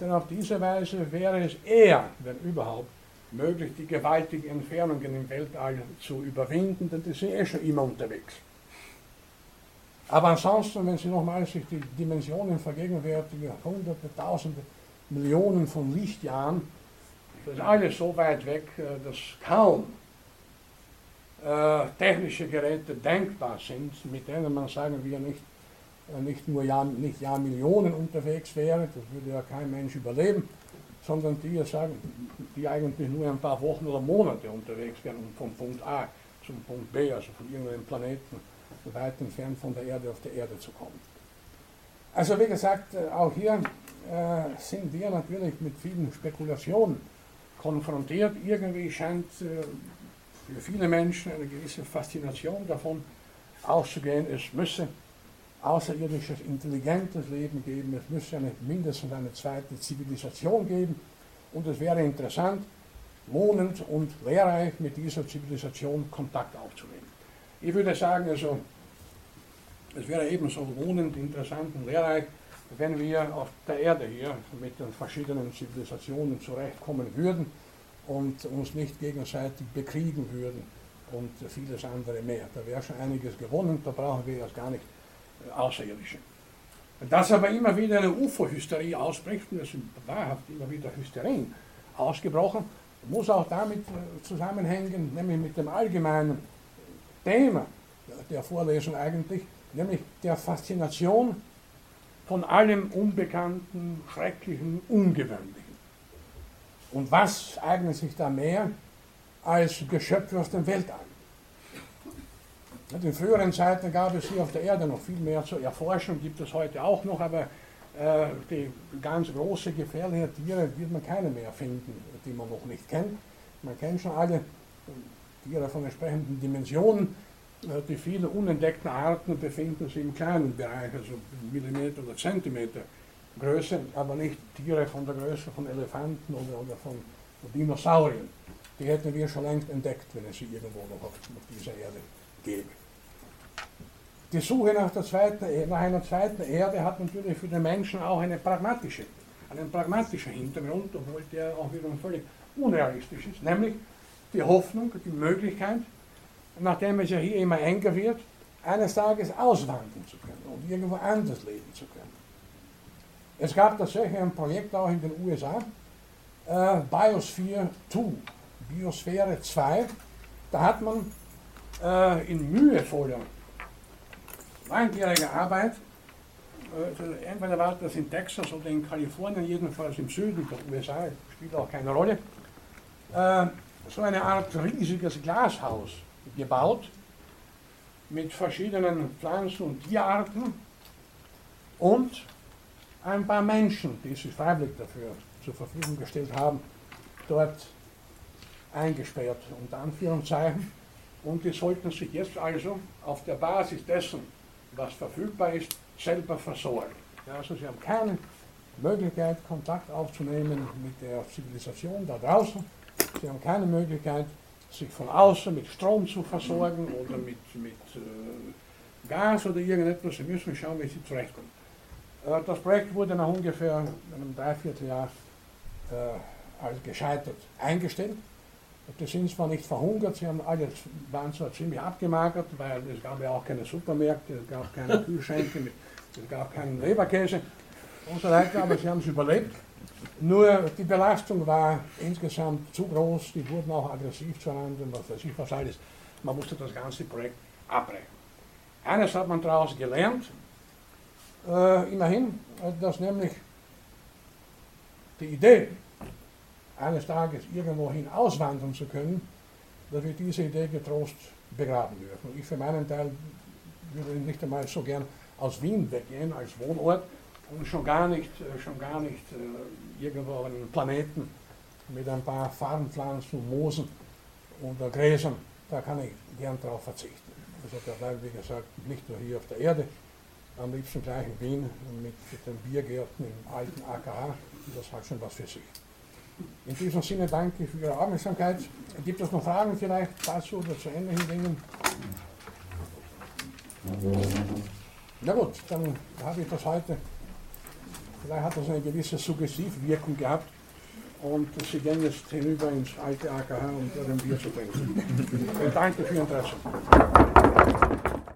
denn auf diese Weise wäre es eher, wenn überhaupt, möglich, die gewaltigen Entfernungen im Weltall zu überwinden, denn die sind eh schon immer unterwegs. Aber ansonsten, wenn Sie nochmal sich die Dimensionen vergegenwärtigen, hunderte, tausende, Millionen von Lichtjahren, das ist alles so weit weg, äh, dass kaum äh, technische Geräte denkbar sind, mit denen man sagen wir nicht, äh, nicht nur Jahr, nicht Jahrmillionen unterwegs wäre, das würde ja kein Mensch überleben, sondern die sagen, die eigentlich nur ein paar Wochen oder Monate unterwegs wären, um von Punkt A zum Punkt B, also von irgendeinem Planeten weit entfernt von der Erde auf die Erde zu kommen. Also wie gesagt, äh, auch hier äh, sind wir natürlich mit vielen Spekulationen konfrontiert. Irgendwie scheint äh, für viele Menschen eine gewisse Faszination davon auszugehen, es müsse außerirdisches, intelligentes Leben geben, es müsste eine, mindestens eine zweite Zivilisation geben und es wäre interessant, lohnend und lehrreich mit dieser Zivilisation Kontakt aufzunehmen. Ich würde sagen, also, es wäre ebenso lohnend, interessant und lehrreich, wenn wir auf der Erde hier mit den verschiedenen Zivilisationen zurechtkommen würden und uns nicht gegenseitig bekriegen würden und vieles andere mehr. Da wäre schon einiges gewonnen, da brauchen wir erst gar nicht Außerirdische. Dass aber immer wieder eine UFO-Hysterie ausbricht, und es sind wahrhaft immer wieder Hysterien ausgebrochen, muss auch damit äh, zusammenhängen, nämlich mit dem allgemeinen Thema der Vorlesung eigentlich, nämlich der Faszination von allem Unbekannten, Schrecklichen, Ungewöhnlichen. Und was eignet sich da mehr als Geschöpfe aus dem Weltall? In früheren Zeiten gab es hier auf der Erde noch viel mehr zu erforschen, gibt es heute auch noch, aber äh, die ganz große, gefährliche Tiere wird man keine mehr finden, die man noch nicht kennt. Man kennt schon alle Tiere von entsprechenden Dimensionen. Äh, die vielen unentdeckten Arten befinden sich im kleinen Bereich, also Millimeter oder Zentimeter Größe, aber nicht Tiere von der Größe von Elefanten oder, oder von, Dinosauriern. Die hätten wir schon längst entdeckt, wenn es sie irgendwo noch auf, dieser Erde gäbe. Die Suche nach, der zweiten, e, nach einer zweiten Erde hat natürlich für den Menschen auch eine pragmatische, einen pragmatischen Hintergrund, obwohl der auch wiederum völlig unrealistisch ist, nämlich die Hoffnung, die Möglichkeit, nachdem es ja hier immer enger wird, eines Tages auswandern zu können und irgendwo anders leben zu können. Es gab tatsächlich ein Projekt auch in den USA, äh, Biosphere 2, Biosphäre 2, da hat man äh, in mühevoller, langjähriger Arbeit, äh, entweder war das in Texas oder in Kalifornien, jedenfalls im Süden der USA, spielt auch keine Rolle, äh, so eine Art riesiges Glashaus gebaut mit verschiedenen Pflanzen- und Tierarten und ein paar Menschen, die sich freiwillig dafür zur Verfügung gestellt haben, dort eingesperrt, unter Anführungszeichen. Und die sollten sich jetzt also auf der Basis dessen, was verfügbar ist, selber versorgen. Also sie haben keine Möglichkeit, Kontakt aufzunehmen mit der Zivilisation da draußen. Sie haben keine Möglichkeit, sich von außen mit Strom zu versorgen oder mit, mit äh, Gas oder irgendetwas. Sie müssen schauen, wie sie zurechtkommen. Äh, das Projekt wurde nach ungefähr einem Dreivierteljahr äh, als gescheitert eingestellt. Die sind zwar nicht verhungert, sie haben alle, waren zwar ziemlich abgemagert, weil es gab ja auch keine Supermärkte, es gab keine Kühlschränke, es gab keinen Leberkäse und so weiter, aber sie haben es überlebt. Nur die Belastung war insgesamt zu groß, die wurden auch aggressiv zueinander was weiß ich was alles. Man musste das ganze Projekt abbrechen. Eines hat man daraus gelernt, äh, immerhin, dass nämlich die Idee, eines Tages irgendwohin auswandern zu können, dass wir diese Idee getrost begraben dürfen. Ich für meinen Teil würde nicht einmal so gern aus Wien weggehen als Wohnort und schon gar nicht, äh, schon gar nicht äh, irgendwo auf einem Planeten mit ein paar Farbenpflanzen, Moosen oder Gräsern, da kann ich gern darauf verzichten. Also bleibe, wie gesagt, nicht nur hier auf der Erde, am liebsten gleich in Wien mit den Biergärten im alten AKH, das hat schon was für sich. In diesem Sinne danke für Ihre Aufmerksamkeit. Gibt es noch Fragen vielleicht dazu oder zu ähnlichen Dingen? Na gut, dann habe ich das heute. Vielleicht hat das eine gewisse Suggestivwirkung gehabt. Und Sie gehen jetzt hinüber ins alte AKH, um ein Bier zu trinken. Danke für Ihr Interesse.